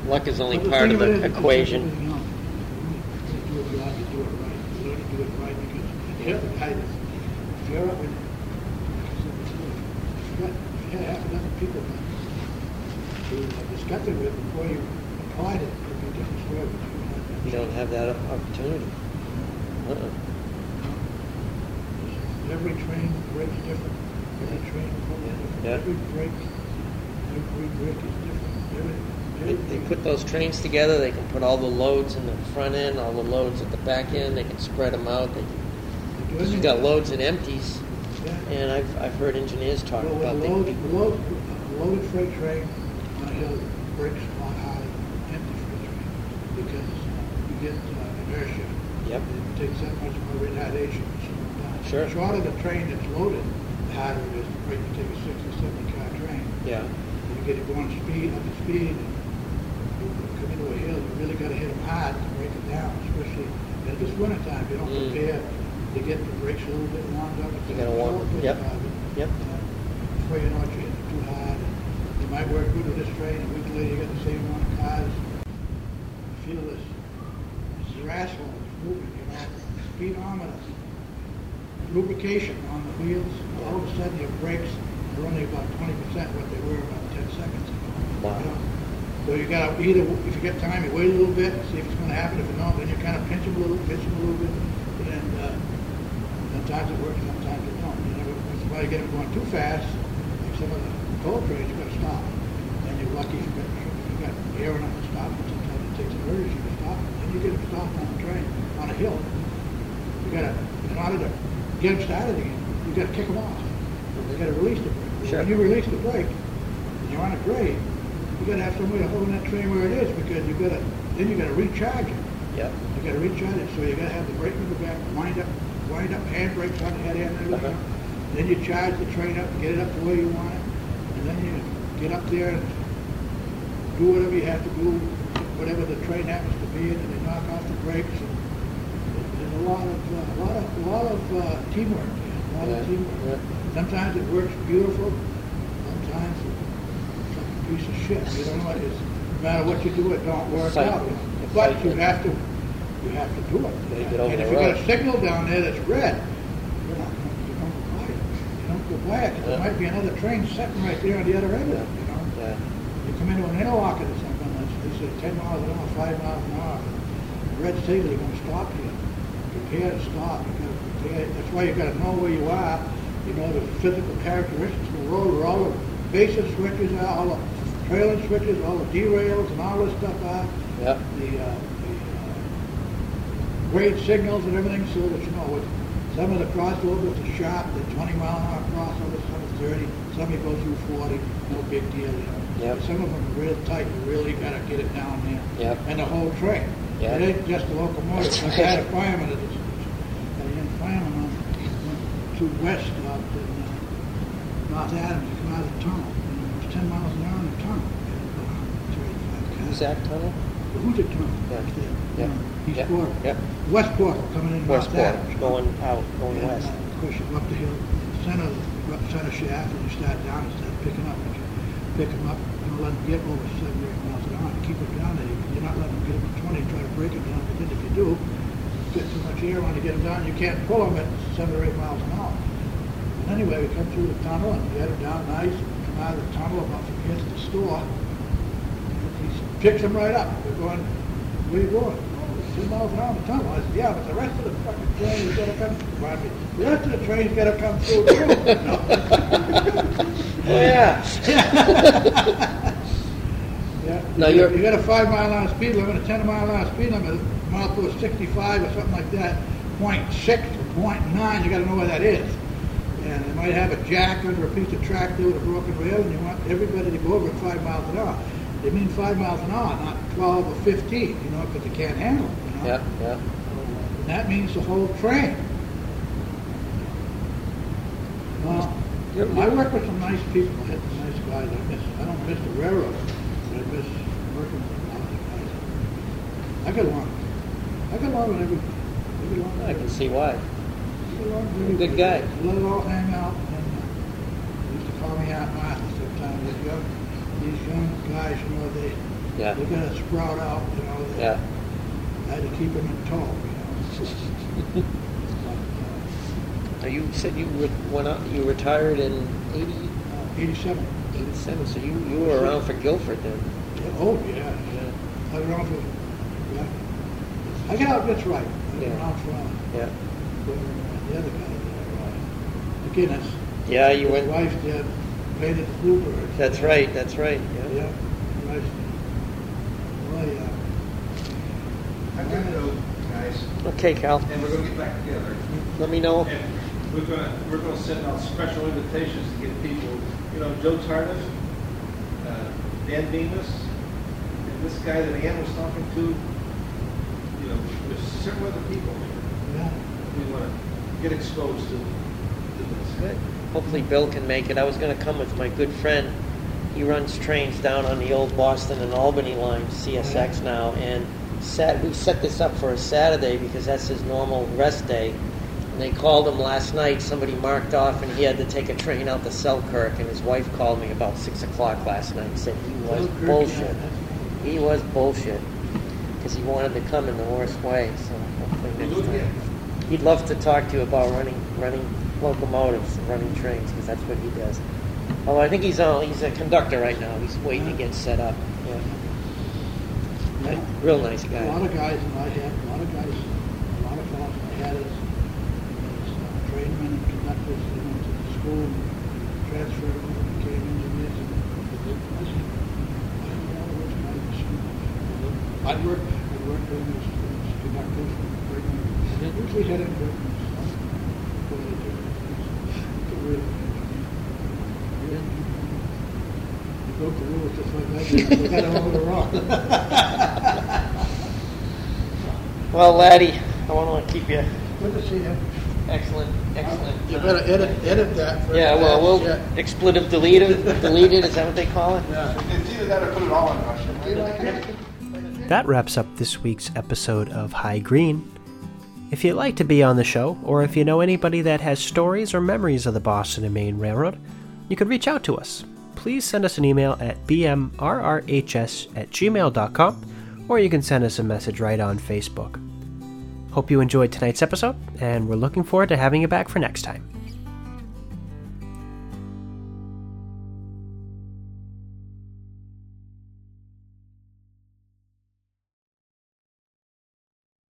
luck is only the part of it the equation. everything else. do it right. You learn to do it right because the other guy is, if you're up in, like I said before, if you you had half a dozen people that to discuss it with before you applied it, be a different story. but you don't have that. You don't have that opportunity. Uh-uh. Every train breaks different, every train comes different, Yeah. every break, every is different, every, They, every. they put those trains together, they can put all the loads in the front end, all the loads at the back end, they can spread them out. They can, because you've got loads and empties, Yeah. and I've, I've heard engineers talk Well, about with a load, a load, a loaded freight train on a hill breaks a harder than empty freight train because you get uh, inertia. Yep. It takes that much more retardation to slow down. Sure. The shorter the train that's loaded, harder it is to break. You take a 60, 70 car train, yeah, and you get it going speed, up to speed, and you come into a hill, you really gotta hit them hard to break it down, especially in this wintertime. You don't Mm. prepare to get the brakes a little bit warmed up. You gotta warm- It's all yep. uh, yep. before you know it, you hit it too hard. You might work good with this train, a week later you got the same amount of cars. Feel this, this is your asshole, it's moving, you know, speedometer, lubrication on the wheels, all of a sudden your brakes are only about twenty percent what they were about ten seconds ago. Wow. You know? So you gotta either, if you get time, you wait a little bit, see if it's gonna happen, if don't, then you kind of pinch them a little, pinch them a little bit, and, uh, sometimes it works, sometimes it don't. You know, that's why you get them going too fast, like some of the coal trains, you gotta stop. And you're lucky if you got, if you got air enough to stop, but sometimes it takes emergency to stop. Then you get them stopped on the train, on a hill. You gotta, in order to get them started again, you gotta kick them off. You gotta release the brake. Sure. When you release the brake, and you're on a grade, you gotta have some way to hold that train where it is, because you gotta, then you gotta recharge it. Yep. You gotta recharge it, so you gotta have the brake in the back, wind up, wind up handbrakes on the head end and everything. Uh-huh. Then you charge the train up, get it up the way you want it, and then you get up there and do whatever you have to do, whatever the train happens to be, in, and then knock off the brakes. And There's a lot of, uh, a lot of, a lot of uh, teamwork, a lot Yeah, of teamwork. yeah. Sometimes it works beautiful, sometimes it's like a piece of shit. You don't know, it's, no matter what you do, it don't work Fight. out. you. But you have to, you have to do it. Over And if you got a signal down there that's red, you're not, you don't go by it. You don't go by it, 'cause there might be another train sitting right there on the other end of it, you know? Yeah. You come into an interlock or something, they say ten miles an hour, five miles an hour, the red signal, you're gonna stop here. To stop, you gotta prepare, that's why you've gotta know where you are, you know the physical characteristics of the road, where all the facing switches are, all the trailing switches, all the derails and all this stuff are, Yep. the, uh, the, uh, grade signals and everything, so that you know, with some of the crossovers are sharp, the twenty mile an hour crossovers, some are thirty, some you go through forty, no big deal, you know. Yep. Some of them are real tight, you really gotta get it down there. Yep. And the whole train. Yeah. It ain't just the locomotive, That's like. I had a fireman, that is- a young fireman on, to west out in, uh, North Adams, come out of the tunnel, and it was ten miles an hour in the tunnel. And it went on 35 cars. Zach Tunnel? The Hoosac Tunnel, Yeah. right there. Yeah. Um, East Yeah. Quarter. Yeah. West Portal, coming in North Westport, Adams. going out, going And, west. uh, Of course, you go up the hill, center, up center shaft, and you start down and start picking up. You pick them up, you don't let them get over seven or eight miles an hour. Keep them down there. You're not letting them get them to twenty, try to break it down. But then if you do, get too much air on to get them down, you can't pull them at seven or eight miles an hour. And anyway, we come through the tunnel and get them down nice, And come out of the tunnel about to the store. And He picks them right up. We're going, where are you going? "Oh, Ten miles an hour in the tunnel. I said, yeah, but the rest of the fucking train is gonna come, pardon me, the rest of the train's gotta come through too. Oh, yeah. Yeah. Now, you're- you got a five mile an hour speed limit, a ten mile an hour speed limit, mile to a sixty-five or something like that, point six or point nine, you gotta know where that is. And they might have a jack under a piece of track there with a broken rail, and you want everybody to go over at five miles an hour. They mean five miles an hour, not twelve or fifteen, you know, because they can't handle it, you know? Yeah, yeah. And that means the whole train. Well, I work with some nice people, I had some nice guys, I miss, I don't miss the railroad, but I miss working with a lot of guys. I get along, I get along with everybody. I get along with I can see why. I get along with You're a good guy. Let it all hang out, and uh, used to call me Aunt Martha sometimes, these young, these young guys, you know, they, Yeah. they're gonna sprout out, you know, they- Yeah. I had to keep them in tow, you know. Now, you said you re- went out, you retired in 80, Uh, 87. 87, so you, you were around for Guilford then. Yeah, Oh, yeah, yeah. I've been around for, yeah. I got out just right. I've been Yeah. around for, uh, Yeah. for, uh, the other guy, uh, McGinnis. Yeah, you His went, wife did, painted the bluebird. that's right, that's right, yeah. Yeah, right. Well, yeah. I'm gonna go, guys, Okay, Cal, and we're gonna get back together. let me know. And we're gonna, we're gonna send out special invitations to get people, you know, Joe Tardif, uh, Dan Bemis, and this guy that Ann was talking to, you know, there's several other people Yeah. we wanna get exposed to, to this. Good. Hopefully Bill can make it. I was gonna come with my good friend. He runs trains down on the old Boston and Albany line, CSX mm-hmm. now, and sat, we set this up for a Saturday because that's his normal rest day. And they called him last night, somebody marked off and he had to take a train out to Selkirk and his wife called me about six o'clock last night and said he was Selkirk, bullshit. that's- He was bullshit. Because he wanted to come in the worst way, so hopefully next time. He'd love to talk to you about running running locomotives and running trains because that's what he does. Oh, I think he's uh, he's a conductor right now. He's waiting to get set up. Yeah. Right. Real nice A lot guy. of guys that I had, a lot of guys, a lot of fellows I had as, as uh, trainmen and conductors, they went to the school and transferred over and became engineers. And I said, I know those guys are smart. I'd work, I'd work with them as, as conductors, and then usually headed brakemen. What they do, it's a real engineer. You broke the rules just like that, you got it over the wrong. Well, laddie, I want to keep you Good to see you. excellent, excellent. You better uh, edit, edit that. for Yeah, well, we'll last check. expletive deleted, deleted. Is that what they call it? Yeah. It's either that or put it all in Russian. That wraps up this week's episode of High Green. If you'd like to be on the show, or if you know anybody that has stories or memories of the Boston and Maine Railroad, you could reach out to us. Please send us an email at bmrrhs at gmail.com, or you can send us a message right on Facebook. Hope you enjoyed tonight's episode, and we're looking forward to having you back for next time.